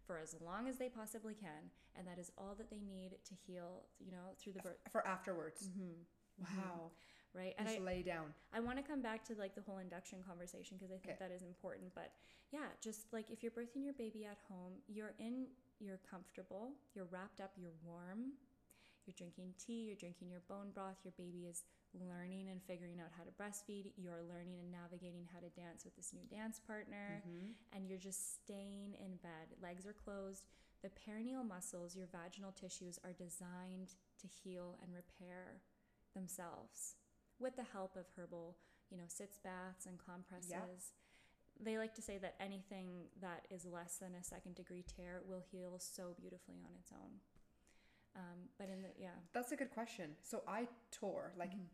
for as long as they possibly can. And that is all that they need to heal, you know, through the birth. for afterwards Mm-hmm. wow Right. And just I, lay down I want to come back to like the whole induction conversation because I think Okay. that is important. But yeah, just like if you're birthing your baby at home, you're in, you're comfortable, you're wrapped up, you're warm, you're drinking tea, you're drinking your bone broth, your baby is learning and figuring out how to breastfeed, you're learning and navigating how to dance with this new dance partner, Mm-hmm. and you're just staying in bed. Legs are closed. The perineal muscles, your vaginal tissues, are designed to heal and repair themselves with the help of herbal, you know, sitz baths and compresses. They like to say that anything that is less than a second degree tear will heal so beautifully on its own. Um, but in the yeah, that's a good question so i tore like Mhm.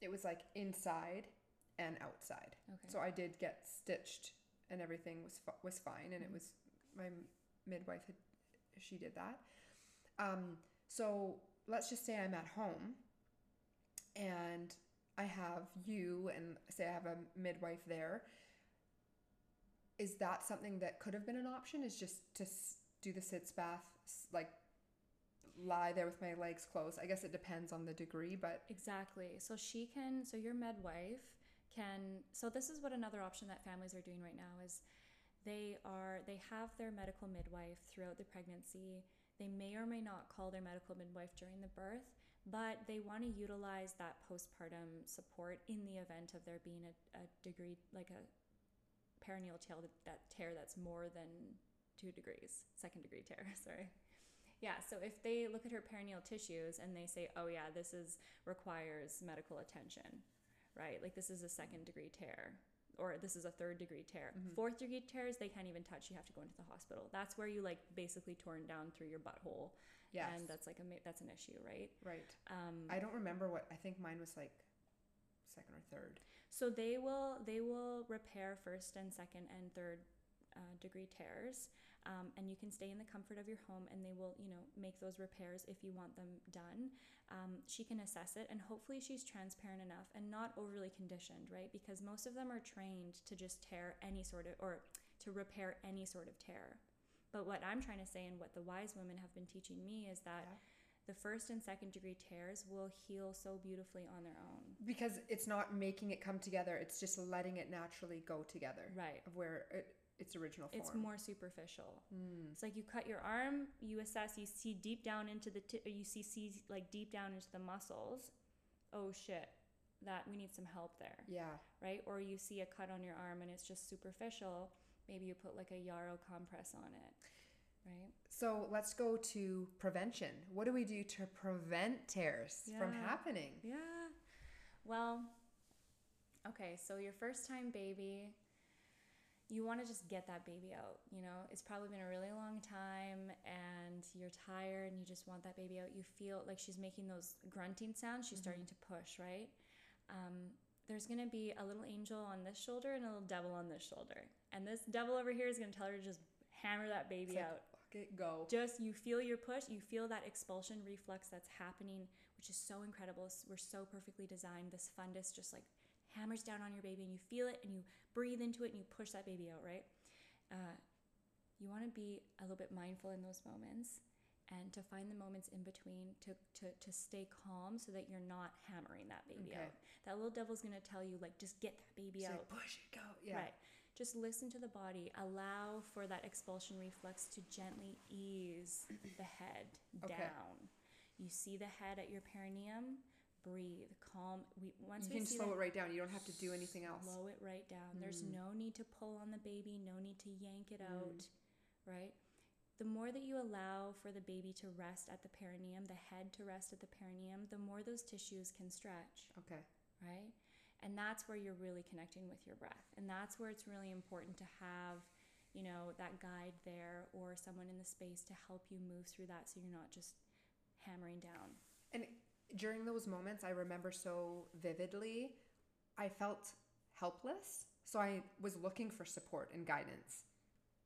it was like inside and outside okay. so i did get stitched and everything was fi- was fine and it Mhm. was my midwife had she did that um so let's just say i'm at home and i have you and say i have a midwife there is that something that could have been an option is just to do the sitz bath like lie there with my legs closed i guess it depends on the degree but Exactly. So she can, so your midwife can, so this is what another option that families are doing right now is they are, they have their medical midwife throughout the pregnancy. They may or may not call their medical midwife during the birth, but they want to utilize that postpartum support in the event of there being a, a degree, like a perineal tear, that tear that's more than two degrees, second degree tear, sorry. Yeah, so if they look at her perineal tissues and they say, "Oh yeah, this is requires medical attention," right? Like this is a second degree tear, or this is a third degree tear. Mhm. Fourth degree tears they can't even touch. You have to go into the hospital. That's where you like basically torn down through your butthole, yes and that's like a that's an issue, right? right Um, i don't remember what i think mine was like second or third So they will they will repair first and second and third uh, degree tears, um, and you can stay in the comfort of your home, and they will you know make those repairs if you want them done. Um, she can assess it, and hopefully she's transparent enough and not overly conditioned, right? Because most of them are trained to just tear any sort of or to repair any sort of tear. But what I'm trying to say, and what the wise women have been teaching me, is that Yeah. the first and second degree tears will heal so beautifully on their own. because it's not making it come together it's just letting it naturally go together Right. of where it, its original form It's more superficial. Mm. It's like you cut your arm, you assess, you see deep down into the, or you see, see like deep down into the muscles. Oh shit, that we need some help there, yeah right? Or you see a cut on your arm and it's just superficial. Maybe you put like a yarrow compress on it, right? so let's go to prevention what do we do to prevent tears from happening Yeah. Well, okay, so your first time baby, you want to just get that baby out. You know, it's probably been a really long time and you're tired and you just want that baby out. You feel like she's making those grunting sounds, she's Mhm. starting to push, right? Um, there's going to be a little angel on this shoulder and a little devil on this shoulder. And this devil over here is going to tell her to just hammer that baby like, out. it go. just you feel your push you feel that expulsion reflex that's happening which is so incredible we're so perfectly designed this fundus just like hammers down on your baby and you feel it and you breathe into it and you push that baby out right uh, you want to be a little bit mindful in those moments and to find the moments in between to, to, to stay calm so that you're not hammering that baby Okay. out that little devil's going to tell you like just get that baby out like push it, go. Yeah. Right. Just listen to the body. Allow for that expulsion reflex to gently ease the head Okay. down. You see the head at your perineum. Breathe. Calm. We once You we can slow that, it right down. You don't have to do anything else. Slow it right down. There's Mm. no need to pull on the baby. No need to yank it Mm. out. Right. The more that you allow for the baby to rest at the perineum, the head to rest at the perineum, the more those tissues can stretch Okay. right? And that's where you're really connecting with your breath. And that's where it's really important to have, you know, that guide there or someone in the space to help you move through that so you're not just hammering down. And during those moments, I remember so vividly, I felt helpless. So I was looking for support and guidance.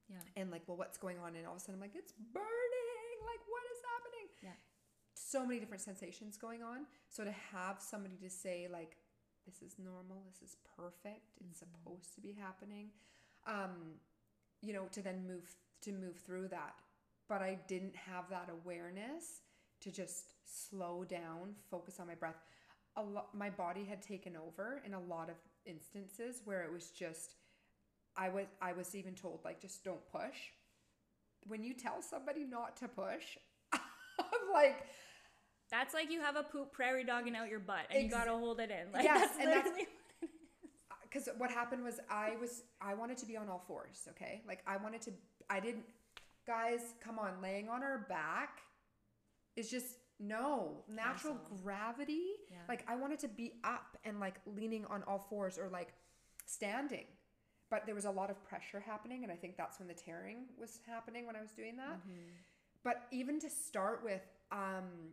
Yeah. And like, well, what's going on? And all of a sudden, I'm like, it's burning. Like, what is happening? Yeah. So many different sensations going on. So to have somebody to say, like, this is normal, this is perfect, it's Mhm. supposed to be happening. Um, you know, to then move to move through that. But I didn't have that awareness to just slow down, focus on my breath. A lot, my body had taken over in a lot of instances where it was just, I was, I was even told like, just don't push. When you tell somebody not to push, I'm like, That's like you have a poop prairie dogging out your butt and you gotta hold it in. Like Yes, that's literally because what happened was I was, I wanted to be on all fours. Okay, like I wanted to, I didn't. Guys, come on, laying on our back is just no natural Cancel. gravity. Yeah. Like I wanted to be up and like leaning on all fours or like standing. But there was a lot of pressure happening and I think that's when the tearing was happening when I was doing that. Mhm. But even to start with, um,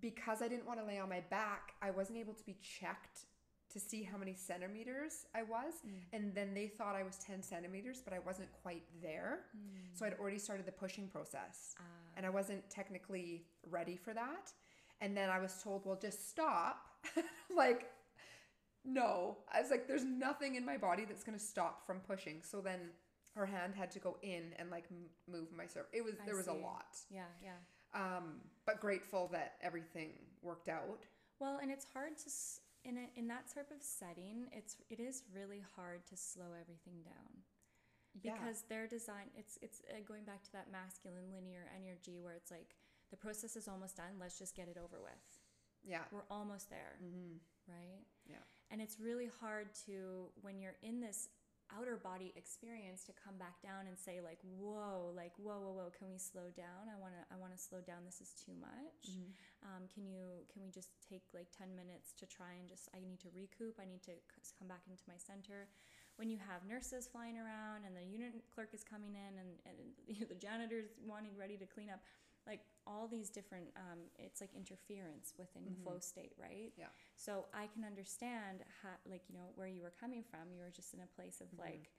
because I didn't want to lay on my back, I wasn't able to be checked to see how many centimeters I was. Mm. And then they thought I was 10 centimeters, but I wasn't quite there. Mm. So I'd already started the pushing process Ah. and I wasn't technically ready for that. And then I was told, well, just stop. like, no. I was like, there's nothing in my body that's going to stop from pushing. So then her hand had to go in and like m- move my. It was, I there was a lot. yeah, yeah. Um, but grateful that everything worked out. Well, and it's hard to s- in a, in that sort of setting. It's it is really hard to slow everything down Yeah. because they're designed. It's it's uh, going back to that masculine linear energy where it's like the process is almost done. Let's just get it over with. yeah. We're almost there, mm-hmm. right? Yeah. And it's really hard to when you're in this outer body experience to come back down and say like, whoa, like whoa, whoa, whoa. Can we slow down? I wanna I wanna slow down. This is too much. Mm-hmm. Um, can you can we just take like 10 minutes to try and just I need to recoup I need to come back into my center when you have nurses flying around and the unit clerk is coming in and, and you know, the janitor's wanting ready to clean up like all these different um, it's like interference within the Mhm. flow state right Yeah. so I can understand how like you know where you were coming from you were just in a place of Mhm. like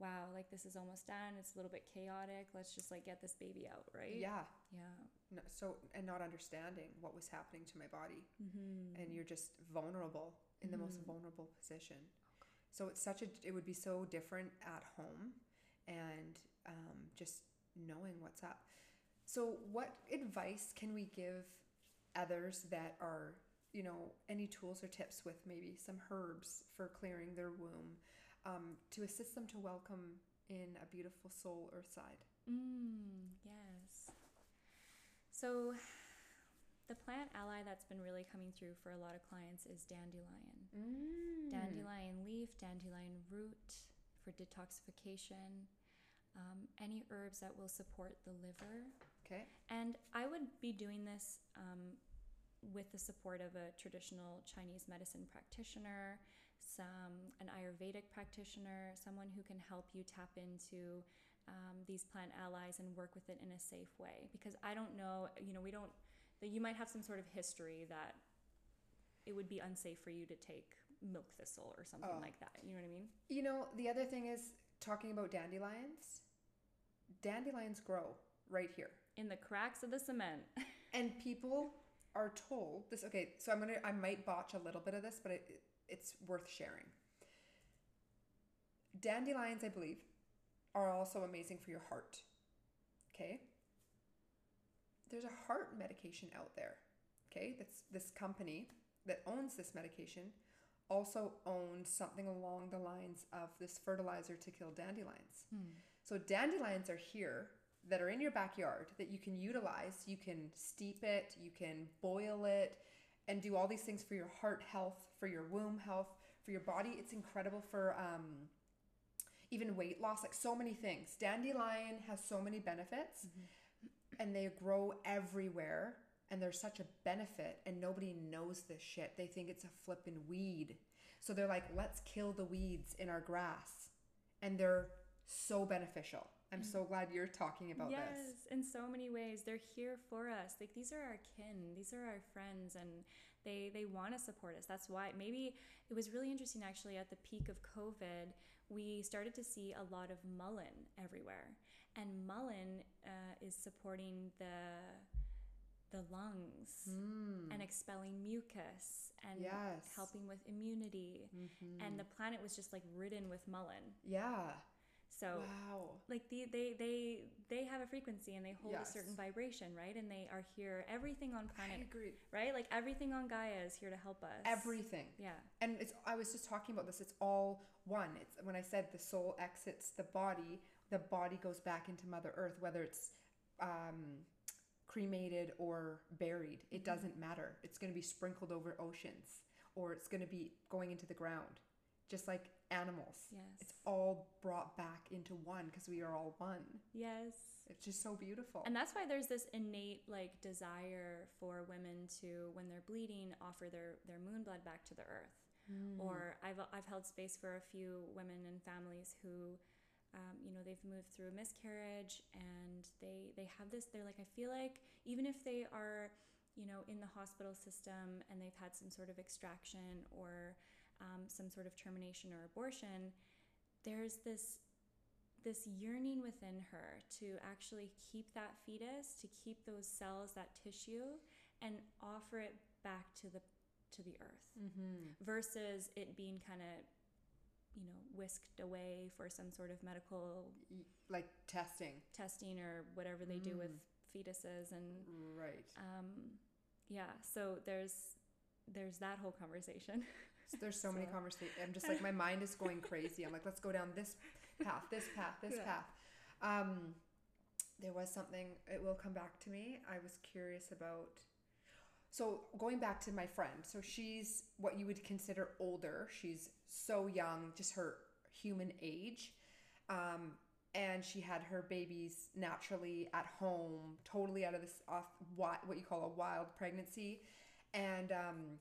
wow like this is almost done it's a little bit chaotic let's just like get this baby out right Yeah. yeah No, so, and not understanding what was happening to my body. mm-hmm. and you're just vulnerable in the most Mhm. vulnerable position. So it's such a it would be so different at home and um, just knowing what's up. So what advice can we give others that are you know any tools or tips with maybe some herbs for clearing their womb um, to assist them to welcome in a beautiful soul earthside? Mm, yes. So, the plant ally that's been really coming through for a lot of clients is dandelion. Mm. Dandelion leaf, dandelion root for detoxification, um, any herbs that will support the liver. Okay. And I would be doing this um, with the support of a traditional Chinese medicine practitioner, some an Ayurvedic practitioner, someone who can help you tap into um, these plant allies and work with it in a safe way. Because I don't know, you know, we don't. That you might have some sort of history that it would be unsafe for you to take milk thistle or something Oh. like that. You know what I mean? You know, the other thing is talking about dandelions. Dandelions grow right here. In the cracks of the cement. And people are told this. Okay, so I'm gonna. I might botch a little bit of this, but it, it's worth sharing. Dandelions, I believe, are also amazing for your heart. Okay. There's a heart medication out there. Okay, that's this company that owns this medication also owns something along the lines of this fertilizer to kill dandelions. Hmm. So dandelions are here that are in your backyard that you can utilize. You can steep it, you can boil it, and do all these things for your heart health, for your womb health, for your body. It's incredible for um, even weight loss, like so many things. Dandelion has so many benefits, and they grow everywhere. And there's such a benefit, and nobody knows this shit. They think it's a flippin' weed. So they're like, let's kill the weeds in our grass. And they're so beneficial. I'm so glad you're talking about yes, this. in so many ways. They're here for us. Like these are our kin, these are our friends, and they they want to support us. That's why maybe it was really interesting actually at the peak of COVID, we started to see a lot of mullein everywhere, and mullein uh, is supporting the the lungs and expelling mucus and. Yes. Mm-hmm. helping with immunity. And the planet was just like ridden with mullein. Yeah. So Wow. like the, they they they have a frequency and they hold Yes. a certain vibration right and they are here everything on I planet agree. right like everything on gaia is here to help us Everything. yeah And it's I was just talking about this. It's all one. It's when I said the soul exits the body, the body goes back into Mother Earth, whether it's um, cremated or buried. It Mm-hmm. doesn't matter. It's going to be sprinkled over oceans, or it's going to be going into the ground, just like animals. yes It's all brought back into one because we are all one. yes It's just so beautiful. and that's why there's this innate like desire for women to when they're bleeding offer their their moon blood back to the earth Hmm. or I've, I've held space for a few women and families who um, you know they've moved through a miscarriage and they they have this they're like i feel like even if they are you know in the hospital system and they've had some sort of extraction or um, some sort of termination or abortion there's this this yearning within her to actually keep that fetus to keep those cells that tissue and offer it back to the to the earth mm-hmm. versus it being kind of you know whisked away for some sort of medical like testing. testing or whatever they do with Mm. fetuses and Right. um, yeah so there's there's that whole conversation So there's so, many conversations. I'm just like my mind is going crazy. I'm like, let's go down this path, this path, this Yeah. path. Um, there was something. It will come back to me. I was curious about. So going back to my friend, so she's what you would consider older. She's so young, just her human age, um, and she had her babies naturally at home, totally out of this off what what you call a wild pregnancy, and um,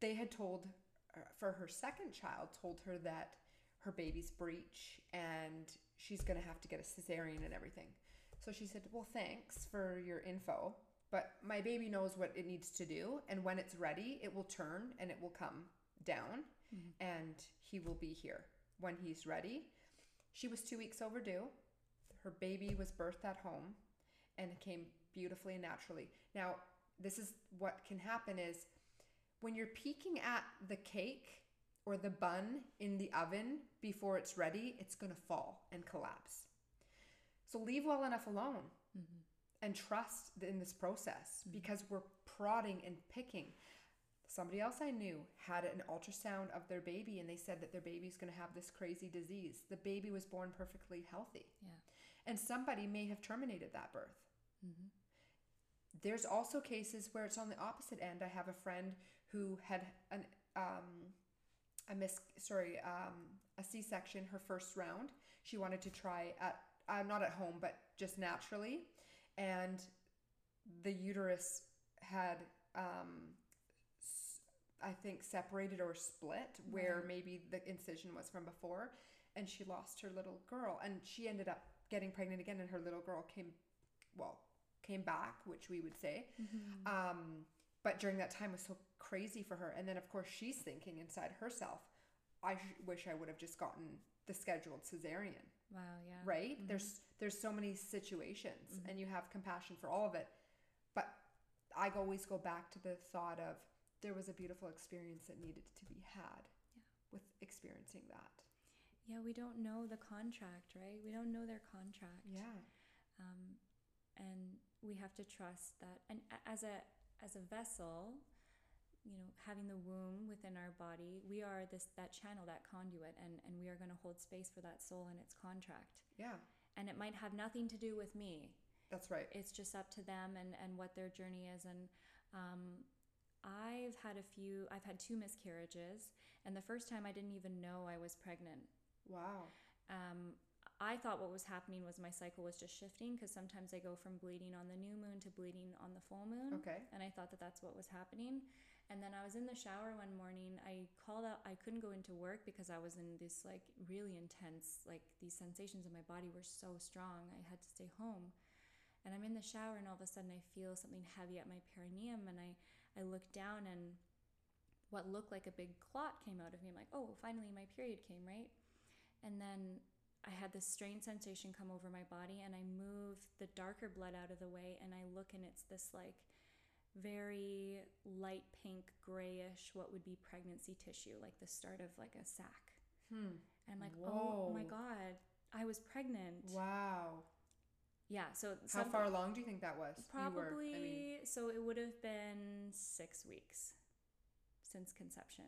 they had told uh, for her second child told her that her baby's breech and she's going to have to get a cesarean and everything. So she said well thanks for your info but my baby knows what it needs to do and when it's ready it will turn and it will come down and he will be here. When he's ready. She was two weeks overdue. Her baby was birthed at home and it came beautifully and naturally. Now this is what can happen is when you're peeking at the cake or the bun in the oven before it's ready, it's going to fall and collapse. So leave well enough alone mm-hmm. and trust in this process mm-hmm. because we're prodding and picking. Somebody else I knew had an ultrasound of their baby and they said that their baby's going to have this crazy disease. The baby was born perfectly healthy. yeah And somebody may have terminated that birth. Mm-hmm. There's also cases where it's on the opposite end. I have a friend who had an um, a mis sorry um, a C-section her first round. She wanted to try at uh, not at home but just naturally, and the uterus had um, I think separated or split where Right. maybe the incision was from before, and she lost her little girl, and she ended up getting pregnant again, and her little girl came, well, came back, which we would say. Um, but during that time was so crazy for her, and then of course she's thinking inside herself, I sh- wish I would have just gotten the scheduled cesarean Wow, yeah. right? Mhm. There's there's so many situations Mhm. and you have compassion for all of it. But I always go back to the thought of there was a beautiful experience that needed to be had Yeah. with experiencing that. Yeah, we don't know the contract, right? We don't know their contract. Yeah. um, and we have to trust that and as a as a vessel you know having the womb within our body we are this that channel that conduit and and we are going to hold space for that soul and its contract Yeah. and it might have nothing to do with me That's right. it's just up to them and and what their journey is and um, i've had a few i've had two miscarriages and the first time i didn't even know i was pregnant Wow. um, I thought what was happening was my cycle was just shifting because sometimes I go from bleeding on the new moon to bleeding on the full moon. Okay. And I thought that that's what was happening. And then I was in the shower one morning. I called out, I couldn't go into work because I was in this like really intense, like these sensations in my body were so strong. I had to stay home. And I'm in the shower and all of a sudden I feel something heavy at my perineum and I, I look down and what looked like a big clot came out of me. I'm like, oh, finally my period came, right? And then I had this strange sensation come over my body, and I move the darker blood out of the way, and I look, and it's this like very light pink, grayish, what would be pregnancy tissue, like the start of like a sac. Hmm. And I'm like, oh my god, I was pregnant. Wow. Yeah. So How some- far along do you think that was? Probably. were, I mean, so it would have been six weeks since conception,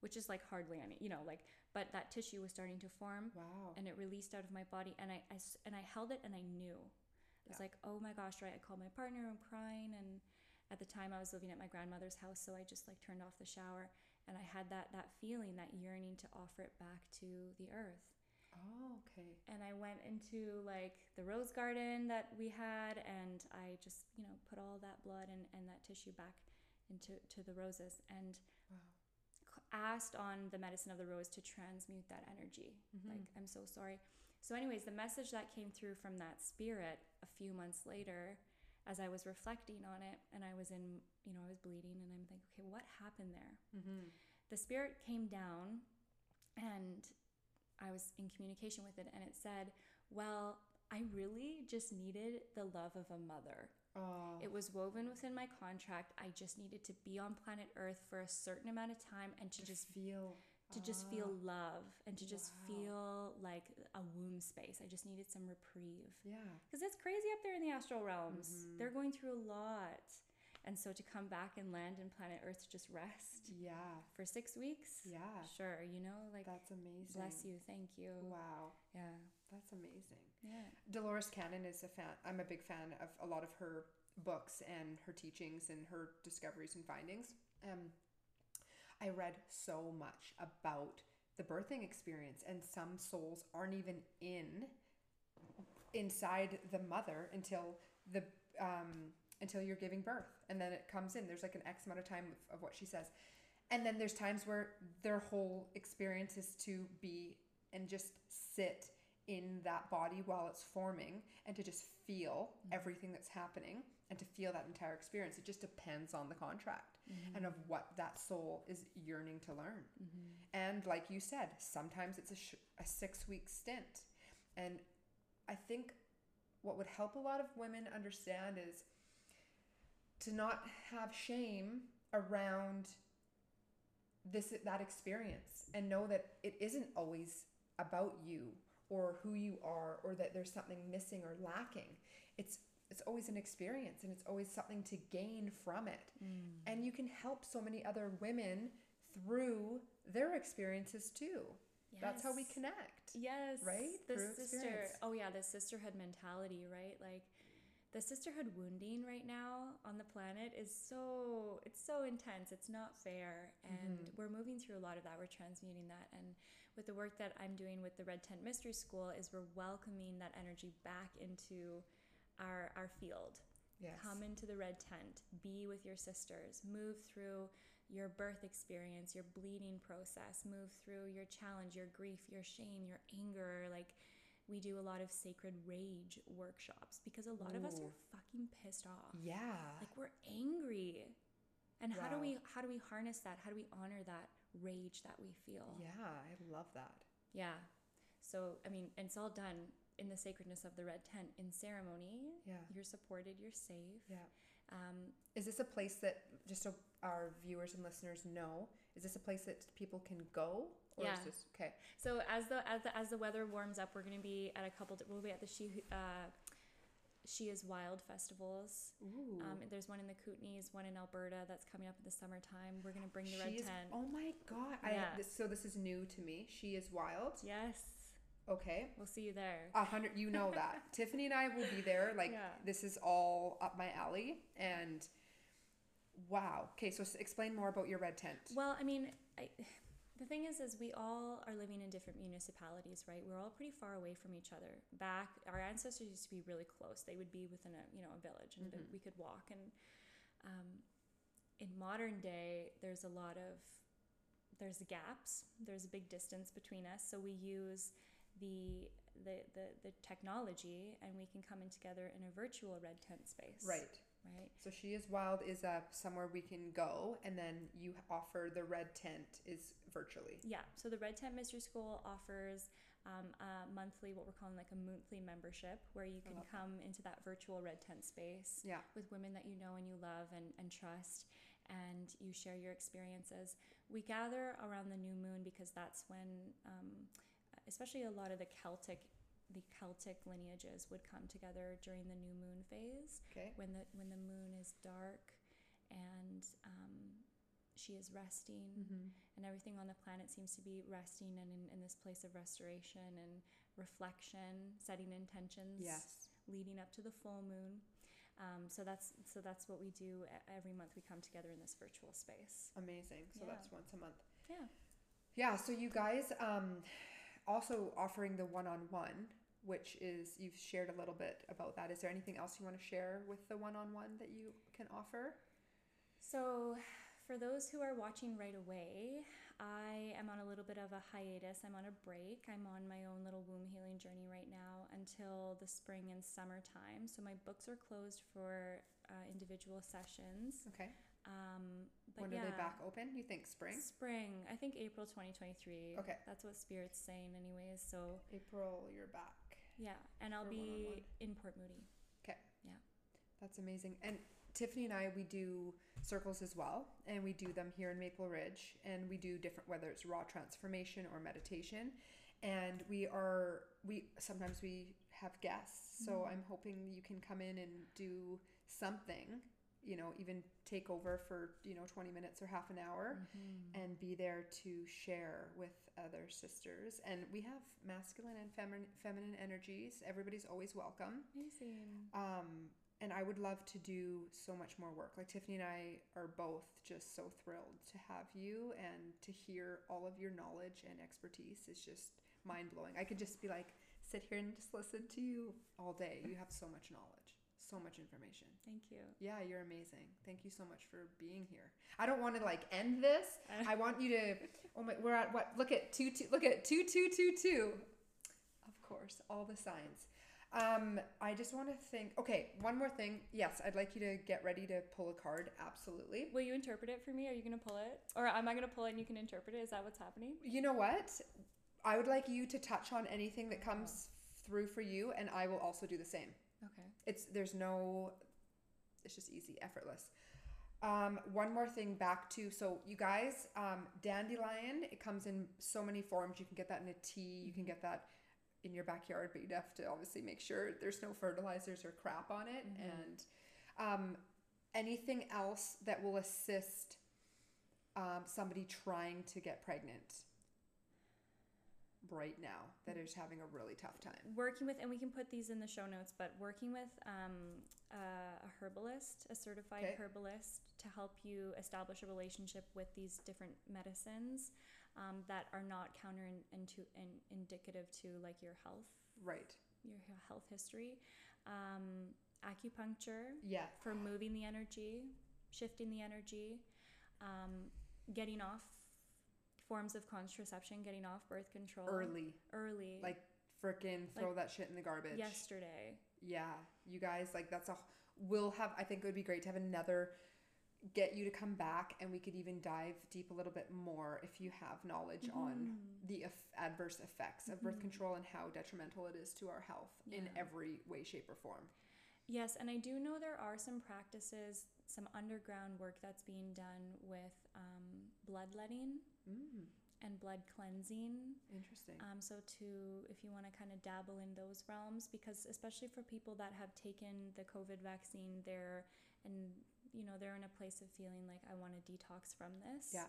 which is like hardly any, you know, like. But that tissue was starting to form, wow. and it released out of my body, and I, I and I held it, and I knew. I was Yeah. like, oh my gosh, right? I called my partner, I'm crying, and at the time I was living at my grandmother's house, so I just like turned off the shower, and I had that that feeling, that yearning to offer it back to the earth oh, okay. and I went into like the rose garden that we had, and I just you know put all that blood and, and that tissue back into to the roses, and Wow. asked on the medicine of the rose to transmute that energy. Mhm. Like I'm so sorry. So, anyways, the message that came through from that spirit a few months later, as I was reflecting on it, and I was in you know I was bleeding, and I'm like, okay, what happened there? Mm-hmm. the spirit came down and I was in communication with it and it said, Well, I really just needed the love of a mother. Oh. It was woven within my contract. I just needed to be on planet Earth for a certain amount of time and to just feel. To just feel Ah, love and to just wow. feel like a womb space. I just needed some reprieve. Yeah. Because it's crazy up there in the astral realms. Mhm. They're going through a lot. And so to come back and land in planet Earth to just rest Yeah. for six weeks, Yeah. Sure, you know, like That's amazing. bless you, thank you. Wow. Yeah, That's amazing. yeah. Dolores Cannon is a fan. I'm a big fan of a lot of her books and her teachings and her discoveries and findings. Um, I read so much about the birthing experience, and some souls aren't even in inside the mother until the um, until you're giving birth, and then it comes in. There's like an X amount of time of, of what she says, and then there's times where their whole experience is to be and just sit in that body while it's forming and to just feel everything that's happening and to feel that entire experience. It just depends on the contract Mm-hmm. and of what that soul is yearning to learn. Mm-hmm. And like you said, sometimes it's a, sh- a six week stint. And I think what would help a lot of women understand is to not have shame around this that experience and know that it isn't always about you or who you are or that there's something missing or lacking it's it's always an experience and it's always something to gain from it and you can help so many other women through their experiences too that's how we connect Yes, right? The Through sister. experience. Oh yeah, the sisterhood mentality, right? Like the sisterhood wounding right now on the planet is so it's so intense. It's not fair, and Mhm. we're moving through a lot of that. We're transmuting that, and with the work that I'm doing with the Red Tent Mystery School, is we're welcoming that energy back into our our field. yes Come into the red tent, be with your sisters, move through your birth experience, your bleeding process, move through your challenge, your grief, your shame, your anger. Like, we do a lot of sacred rage workshops because a lot of us are fucking pissed off. yeah Like, we're angry. And how do we how do we harness that? How do we honor that rage that we feel? yeah i love that Yeah. So, I mean, and it's all done in the sacredness of the red tent in ceremony. Yeah. You're supported, you're safe. Yeah. Um, Is this a place that just so our viewers and listeners know? Is this a place that people can go? Or Yeah. Is this, okay. so as the as the as the weather warms up, we're going to be at a couple. We'll be at the she uh, she is wild festivals. Ooh. Um, there's one in the Kootenays, one in Alberta that's coming up in the summertime. We're going to bring the red is- tent. Oh my god! I, Yeah. this, so this is new to me. She is wild. Yes, Okay, we'll see you there. a hundred. You know that Tiffany and I will be there. Like Yeah. this is all up my alley. And wow. Okay, so explain more about your red tent. Well, I mean, I, the thing is, is we all are living in different municipalities, right? We're all pretty far away from each other. Back, our ancestors used to be really close. They would be within a you know a village, and Mhm. we could walk. And um, in modern day, there's a lot of there's gaps. There's a big distance between us. So we use the the, the, the technology and we can come in together in a virtual red tent space Right. right So she is wild is uh, somewhere we can go, and then you offer the red tent is virtually. Yeah, so the Red Tent Mystery School offers um, a monthly, what we're calling like a monthly membership, where you can that. come into that virtual Red Tent space Yeah. with women that you know and you love and, and trust, and you share your experiences. We gather around the new moon because that's when, um, especially a lot of the Celtic. The Celtic lineages would come together during the new moon phase, Okay. when the when the moon is dark, and um, she is resting, Mm-hmm. and everything on the planet seems to be resting and in, in this place of restoration and reflection, setting intentions, Yes. leading up to the full moon. Um, so that's so that's what we do every month. We come together in this virtual space. Amazing. So Yeah. that's once a month. Yeah. Yeah. So you guys um, also offering the one-on-one, which is you've shared a little bit about that. Is there anything else you want to share with the one-on-one that you can offer? So, for those who are watching right away, I am on a little bit of a hiatus. I'm on a break. I'm on my own little womb healing journey right now until the spring and summertime. So, my books are closed for uh, individual sessions. Okay. Um, but when yeah, are they back open? You think spring? Spring. I think April 2023. Okay. That's what Spirit's saying, anyways. So, April, you're back. yeah. And I'll be one-on-one. in Port Moody. Okay. Yeah. That's amazing. And Tiffany and I, we do circles as well, and we do them here in Maple Ridge, and we do different, whether it's raw transformation or meditation. And we are, we sometimes we have guests, so Mhm. I'm hoping you can come in and do something, you know, even take over for, you know, 20 minutes or half an hour and be there to share with other sisters. And we have masculine and feminine, feminine energies. Everybody's always welcome. Amazing. Um, and I would love to do so much more work. Like Tiffany and I are both just so thrilled to have you and to hear all of your knowledge and expertise is just mind blowing. I could just be like, sit here and just listen to you all day. You have so much knowledge, so much information. Thank you. Yeah, you're amazing. Thank you so much for being here. I don't want to like end this. I want you to. Oh my, we're at what? Look at two two. Look at two two two two. Of course, all the signs. Um, I just want to think. Okay, one more thing. Yes, I'd like you to get ready to pull a card. Absolutely. Will you interpret it for me? Are you going to pull it? Or am I going to pull it and you can interpret it? Is that what's happening? You know what? I would like you to touch on anything that comes through for you, and I will also do the same. Okay. It's there's no it's just easy, effortless. Um, one more thing back to so you guys, um, dandelion, it comes in so many forms. You can get that in a tea, you can get that in your backyard, but you'd have to obviously make sure there's no fertilizers or crap on it. Mhm. And um, anything else that will assist um, somebody trying to get pregnant right now that is having a really tough time. Working with, and we can put these in the show notes, but working with um, uh, a herbalist, a certified Okay. herbalist, to help you establish a relationship with these different medicines um, that are not counter in, into, in, indicative to like your health, Right. your health history. Um, acupuncture Yeah. for moving the energy, shifting the energy, um, getting off forms of contraception, getting off birth control Early. early, Like frickin' throw that shit in the garbage. yesterday. Yeah. You guys, like that's a we'll have I think it would be great to have another get you to come back and we could even dive deep a little bit more if you have knowledge on Mm-hmm. the eff- adverse effects of birth control and how detrimental it is to our health in every way shape or form Yes, and I do know there are some practices, some underground work that's being done with um, bloodletting mm, and blood cleansing. interesting Um, so to if you want to kind of dabble in those realms, because especially for people that have taken the COVID vaccine, they're and you know they're in a place of feeling like I want to detox from this. Yeah.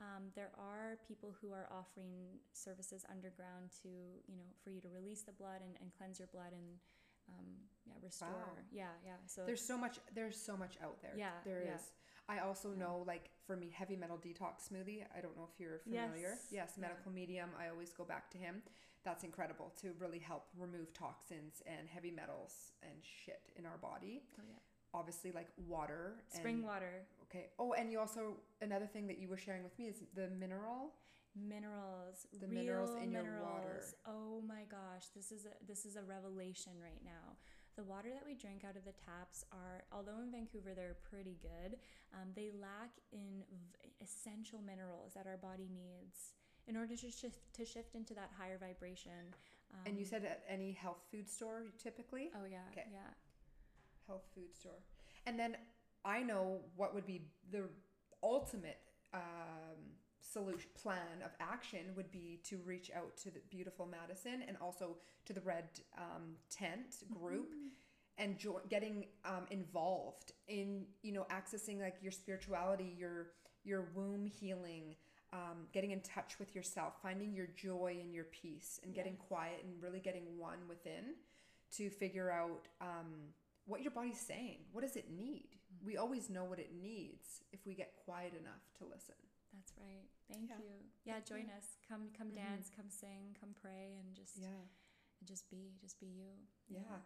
Um, there are people who are offering services underground to you know for you to release the blood and, and cleanse your blood and um, yeah restore. Wow. Yeah, yeah. So there's so much there's so much out there Yeah, there is. yeah. i also Yeah. know like for me heavy metal detox smoothie. I don't know if you're familiar. Yes, yes yeah. medical medium. I always go back to him. That's incredible to really help remove toxins and heavy metals and shit in our body. Oh, yeah. obviously like water spring and, water. okay. Oh and you also another thing that you were sharing with me is the mineral. Minerals. The real minerals in your minerals. water. oh my gosh. This is a this is a revelation right now the water that we drink out of the taps are although in vancouver they're pretty good um, they lack in v- essential minerals that our body needs in order to shift to shift into that higher vibration um, and you said at any health food store typically oh yeah Okay. yeah health food store. And then I know what would be the ultimate um, solution plan of action would be to reach out to the beautiful Madison and also to the Red um, Tent group and jo- getting um, involved in you know accessing like your spirituality, your your womb healing. Um, getting in touch with yourself, finding your joy and your peace, and getting quiet and really getting one within to figure out um, what your body's saying. What does it need? We always know what it needs if we get quiet enough to listen. That's right thank Yeah. you yeah join us come come Mhm. dance come sing come pray and just Yeah. and just be just be you Yeah.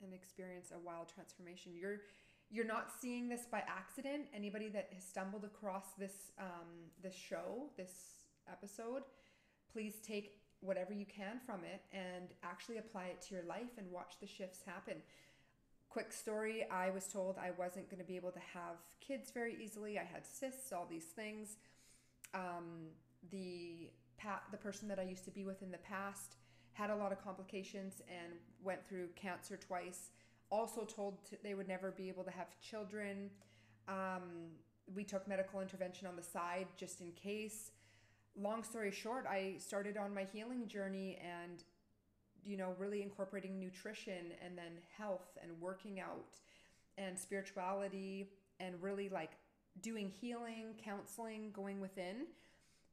And experience a wild transformation. You're you're not seeing this by accident. Anybody that has stumbled across this um, this show, this episode, please take whatever you can from it and actually apply it to your life and watch the shifts happen. Quick story I was told I wasn't going to be able to have kids very easily. I had cysts, all these things. Um, the pa- the person that I used to be with in the past had a lot of complications and went through cancer twice. Also told they would never be able to have children. Um, we took medical intervention on the side just in case. Long story short, I started on my healing journey and you know really incorporating nutrition and then health and working out and spirituality and really like doing healing, counseling, going within.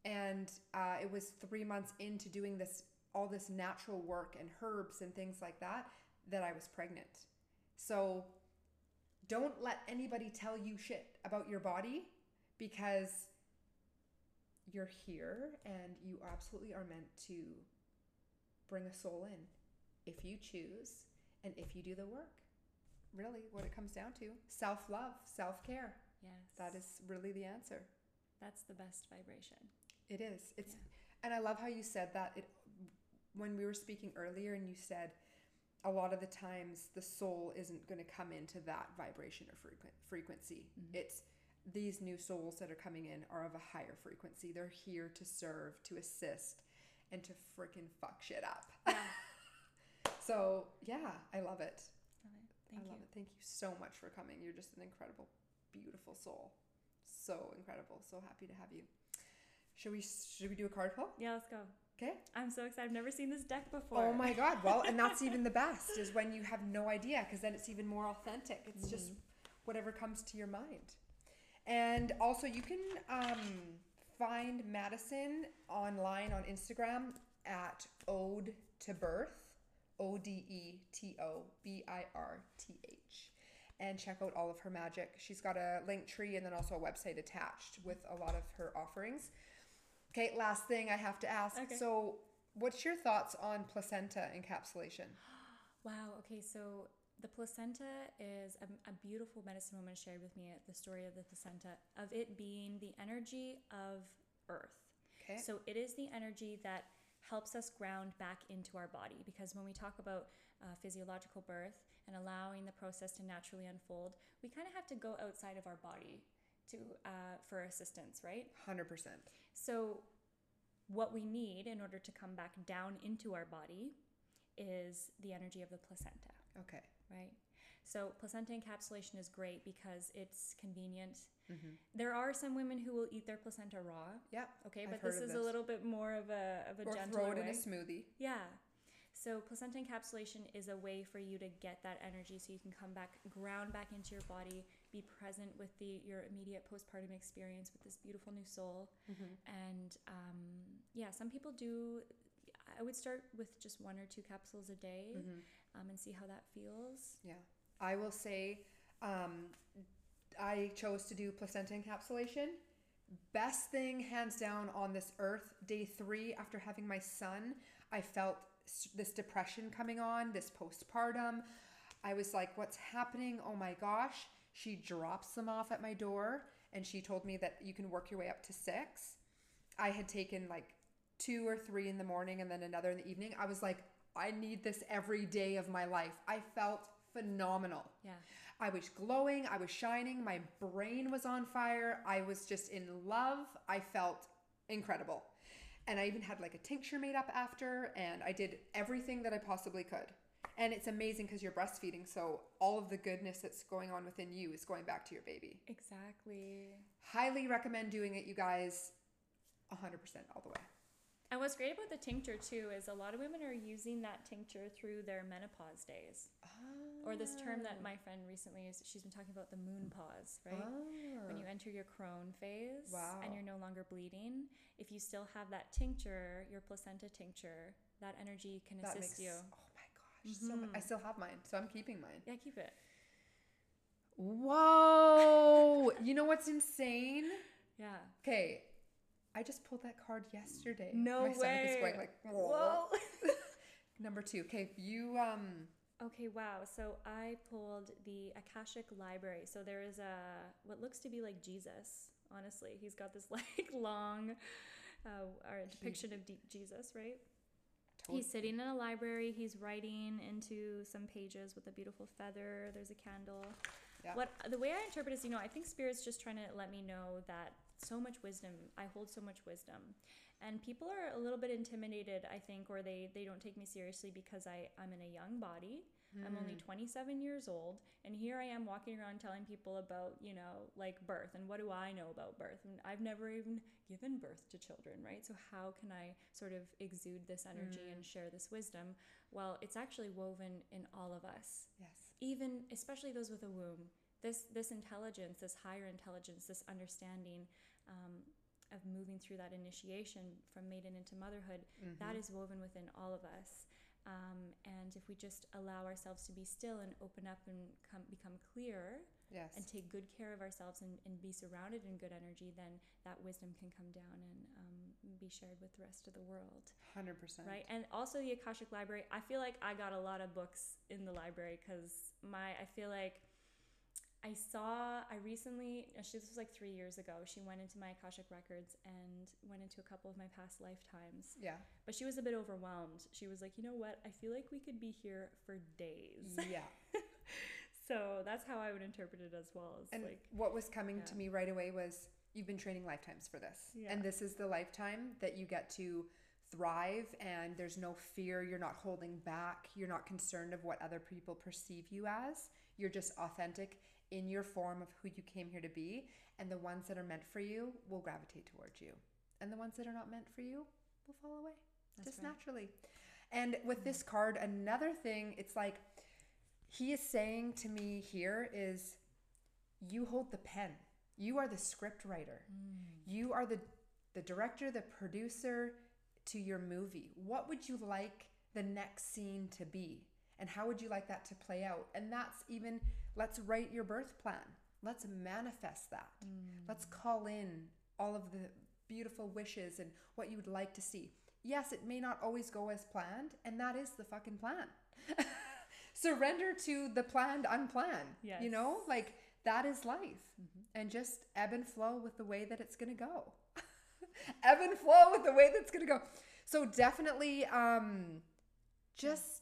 And uh, it was three months into doing this, all this natural work and herbs and things like that, that I was pregnant. So don't let anybody tell you shit about your body because you're here and you absolutely are meant to bring a soul in if you choose and if you do the work. Really, what it comes down to self love, self care. Yes That is really the answer. that's the best vibration It is. It's Yeah. and I love how you said that it when we were speaking earlier and you said a lot of the times the soul isn't going to come into that vibration or frequent frequency. Mhm. It's these new souls that are coming in are of a higher frequency. They're here to serve, to assist, and to freaking fuck shit up. yeah So, yeah, I love it. Love it. thank I you love it. Thank you so much for coming. You're just an incredible, beautiful soul. So incredible. So happy to have you. Should we should we do a card pull? yeah let's go Okay. i'm so excited i've never seen this deck before Oh my god. Well, and that's even the best is when you have no idea because then it's even more authentic. It's just whatever comes to your mind. And also you can um, find Madison online on Instagram at Ode to Birth, O D E T O B I R T H. And check out all of her magic. She's got a link tree and then also a website attached with a lot of her offerings. Okay, last thing I have to ask. Okay. So, what's your thoughts on placenta encapsulation? Wow. Okay. So the placenta is a, a beautiful medicine woman shared with me the story of the placenta of it being the energy of Earth. Okay. So it is the energy that helps us ground back into our body because when we talk about uh, physiological birth and allowing the process to naturally unfold, we kind of have to go outside of our body to uh, for assistance, right? 100%. So, what we need in order to come back down into our body is the energy of the placenta, Okay. right? So, placenta encapsulation is great because it's convenient. Mm-hmm. There are some women who will eat their placenta raw, Yeah. okay, but this is a little bit more of a of a Or gentle throw it way. in a smoothie. Yeah. So placenta encapsulation is a way for you to get that energy so you can come back ground back into your body, be present with the your immediate postpartum experience with this beautiful new soul. Mm-hmm. And um, yeah, some people do I would start with just one or two capsules a day Mm-hmm. um, and see how that feels. Yeah. I will say um, I chose to do placenta encapsulation. Best thing, hands down, on this earth. Day three, after having my son, I felt this depression coming on, this postpartum. I was like, what's happening? Oh my gosh. She drops them off at my door and she told me that you can work your way up to six. I had taken like two or three in the morning and then another in the evening. I was like, I need this every day of my life. I felt phenomenal. Yeah. I was glowing, I was shining, my brain was on fire, I was just in love. I felt incredible. And I even had like a tincture made up after, and I did everything that I possibly could. And it's amazing because you're breastfeeding, so all of the goodness that's going on within you is going back to your baby. Exactly. Highly recommend doing it, you guys, 100% all the way. And what's great about the tincture too is a lot of women are using that tincture through their menopause days. Or this term that my friend recently is she's been talking about the moon pause, right? when you ah. enter your crone phase Wow. and you're no longer bleeding, if you still have that tincture, your placenta tincture, that energy can that assist makes, you. Oh my gosh, so mm-hmm. mu- I still have mine, so I'm keeping mine. Yeah, keep it. Whoa! you know what's insane? Yeah. Okay, I just pulled that card yesterday. No My stomach is going way. like whoa. Number two. Okay, you um. Okay, wow. So I pulled the Akashic Library. So there is a what looks to be like Jesus. Honestly, he's got this like long, uh, or depiction of D- Jesus, right? Totally. He's sitting in a library. He's writing into some pages with a beautiful feather. There's a candle. Yeah. What the way I interpret is, you know, I think spirit's just trying to let me know that so much wisdom. I hold so much wisdom, and people are a little bit intimidated. I think, or they they don't take me seriously because I I'm in a young body. I'm Hmm. only 27 years old, and here I am walking around telling people about, you know, like birth and what do I know about birth? And I've never even given birth to children, right? So, how can I sort of exude this energy and share this wisdom? Well, it's actually woven in all of us, Yes. even especially those with a womb. This, this intelligence, this higher intelligence, this understanding um, of moving through that initiation from maiden into motherhood, that is woven within all of us. Um, and if we just allow ourselves to be still and open up and come, become clear Yes. and take good care of ourselves and, and be surrounded in good energy, then that wisdom can come down and um, be shared with the rest of the world. Hundred percent. Right. And also the Akashic Library. I feel like I got a lot of books in the library because my, I feel like I saw, I recently, uh, she, this was like three years ago, she went into my Akashic Records and went into a couple of my past lifetimes. Yeah. But she was a bit overwhelmed. She was like, you know what? I feel like we could be here for days. Yeah. so that's how I would interpret it as well. It's And like, what was coming to me right away was you've been training lifetimes for this. Yeah. And this is the lifetime that you get to thrive and there's no fear, you're not holding back, you're not concerned of what other people perceive you as. You're just authentic in your form of who you came here to be, and the ones that are meant for you will gravitate towards you. And the ones that are not meant for you will fall away That's just right. naturally. And with this card, another thing, it's like he is saying to me here is you hold the pen. You are the script writer. Mm. You are the the director, the producer to your movie. What would you like the next scene to be? And how would you like that to play out? And that's even let's write your birth plan. Let's manifest that. Let's call in all of the beautiful wishes and what you would like to see. Yes, it may not always go as planned, and that is the fucking plan. Surrender to the planned unplanned. Yes. You know, like that is life. And just ebb and flow with the way that it's going to go. ebb and flow with the way that's going to go. So definitely um just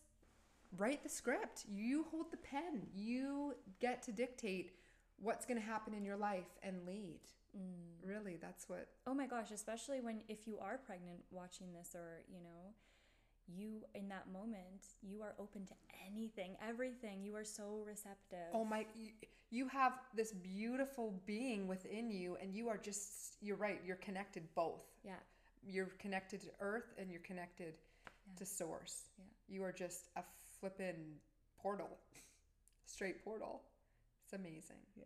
write the script. You hold the pen. You get to dictate what's going to happen in your life and lead. Mm. Really, that's what. Oh my gosh, especially when if you are pregnant watching this or, you know, you in that moment, you are open to anything, everything. You are so receptive. Oh my, you, have this beautiful being within you, and you are just, you're right, you're connected both. Yeah. You're connected to earth and you're connected Yeah. to source. Yeah. You are just a flippin' portal, straight portal. It's amazing. Yeah.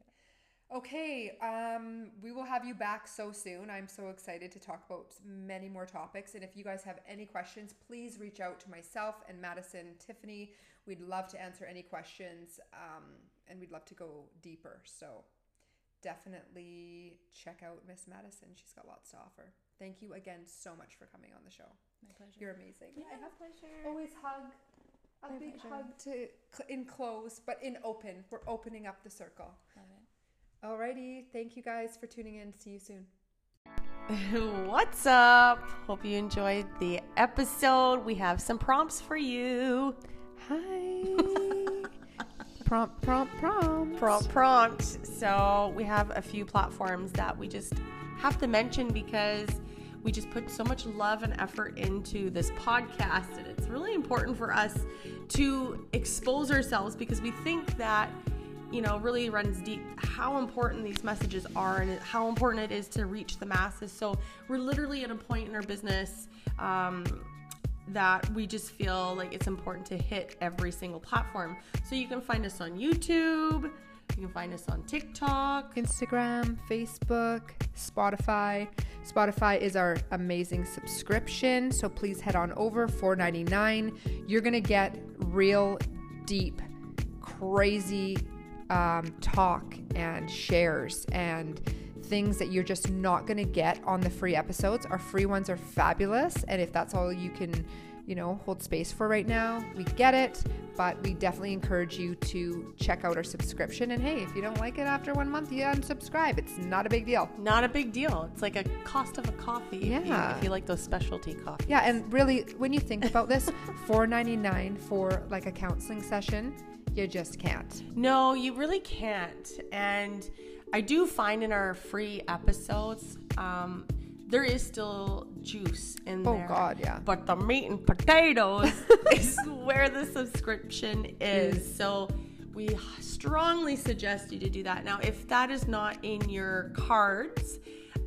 Okay, um, we will have you back so soon. I'm so excited to talk about many more topics. And if you guys have any questions, please reach out to myself and Madison, Tiffany. We'd love to answer any questions um, and we'd love to go deeper. So definitely check out Miss Madison. She's got lots to offer. Thank you again so much for coming on the show. My pleasure. You're amazing. yeah, I have pleasure. always hug a big hug to cl- in close, but in open. We're opening up the circle. Love it. Alrighty, thank you guys for tuning in. See you soon. What's up? Hope you enjoyed the episode. We have some prompts for you. Hi. prompt, prompt, prompt. Prompt, prompt. So, we have a few platforms that we just have to mention because we just put so much love and effort into this podcast. It's really important for us to expose ourselves because we think that you know, really runs deep how important these messages are and how important it is to reach the masses. So we're literally at a point in our business um, that we just feel like it's important to hit every single platform. So you can find us on YouTube, you can find us on TikTok. Instagram, Facebook, Spotify. Spotify is our amazing subscription, so please head on over $4.99. You're gonna get real deep, crazy um, talk and shares and things that you're just not gonna get on the free episodes. Our free ones are fabulous, and if that's all you can, you know, hold space for right now, we get it. But we definitely encourage you to check out our subscription. And hey, if you don't like it after one month, you unsubscribe. It's not a big deal. Not a big deal. It's like a cost of a coffee if, you, Yeah. if you like those specialty coffees. Yeah, and really, when you think about this, four ninety nine for like a counseling session, you just can't. No, you really can't. And I do find in our free episodes, um, there is still juice in Oh, there. God, yeah. But the meat and potatoes is where the subscription is. So we strongly suggest you to do that. Now, if that is not in your cards,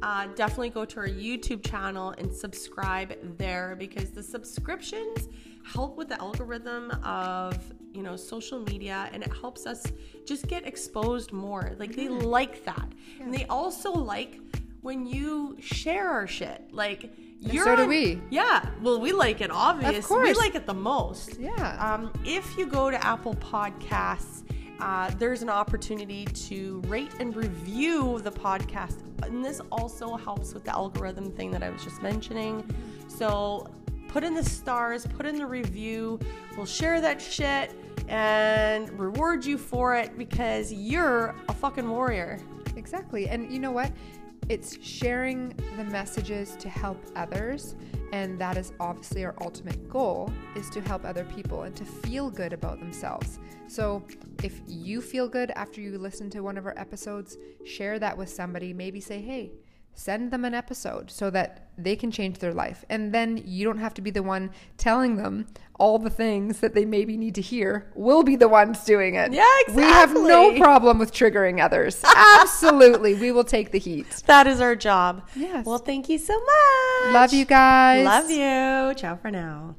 uh, definitely go to our YouTube channel and subscribe there because the subscriptions help with the algorithm of you know social media and it helps us just get exposed more like they like that and they also like when you share our shit like you're so do we. yeah well we like it obviously we course. We like it the most Yeah. um, if you go to Apple Podcasts, uh, there's an opportunity to rate and review the podcast. And this also helps with the algorithm thing that I was just mentioning. So put in the stars, put in the review. We'll share that shit and reward you for it because you're a fucking warrior. Exactly. And you know what? It's sharing the messages to help others. And that is obviously our ultimate goal is to help other people and to feel good about themselves. So if you feel good after you listen to one of our episodes, share that with somebody. Maybe say, hey, send them an episode so that they can change their life. And then you don't have to be the one telling them all the things that they maybe need to hear. We'll be the ones doing it. Yeah, exactly. We have no problem with triggering others. Absolutely. We will take the heat. That is our job. Yes. Well, thank you so much. Love you guys. Love you. Ciao for now.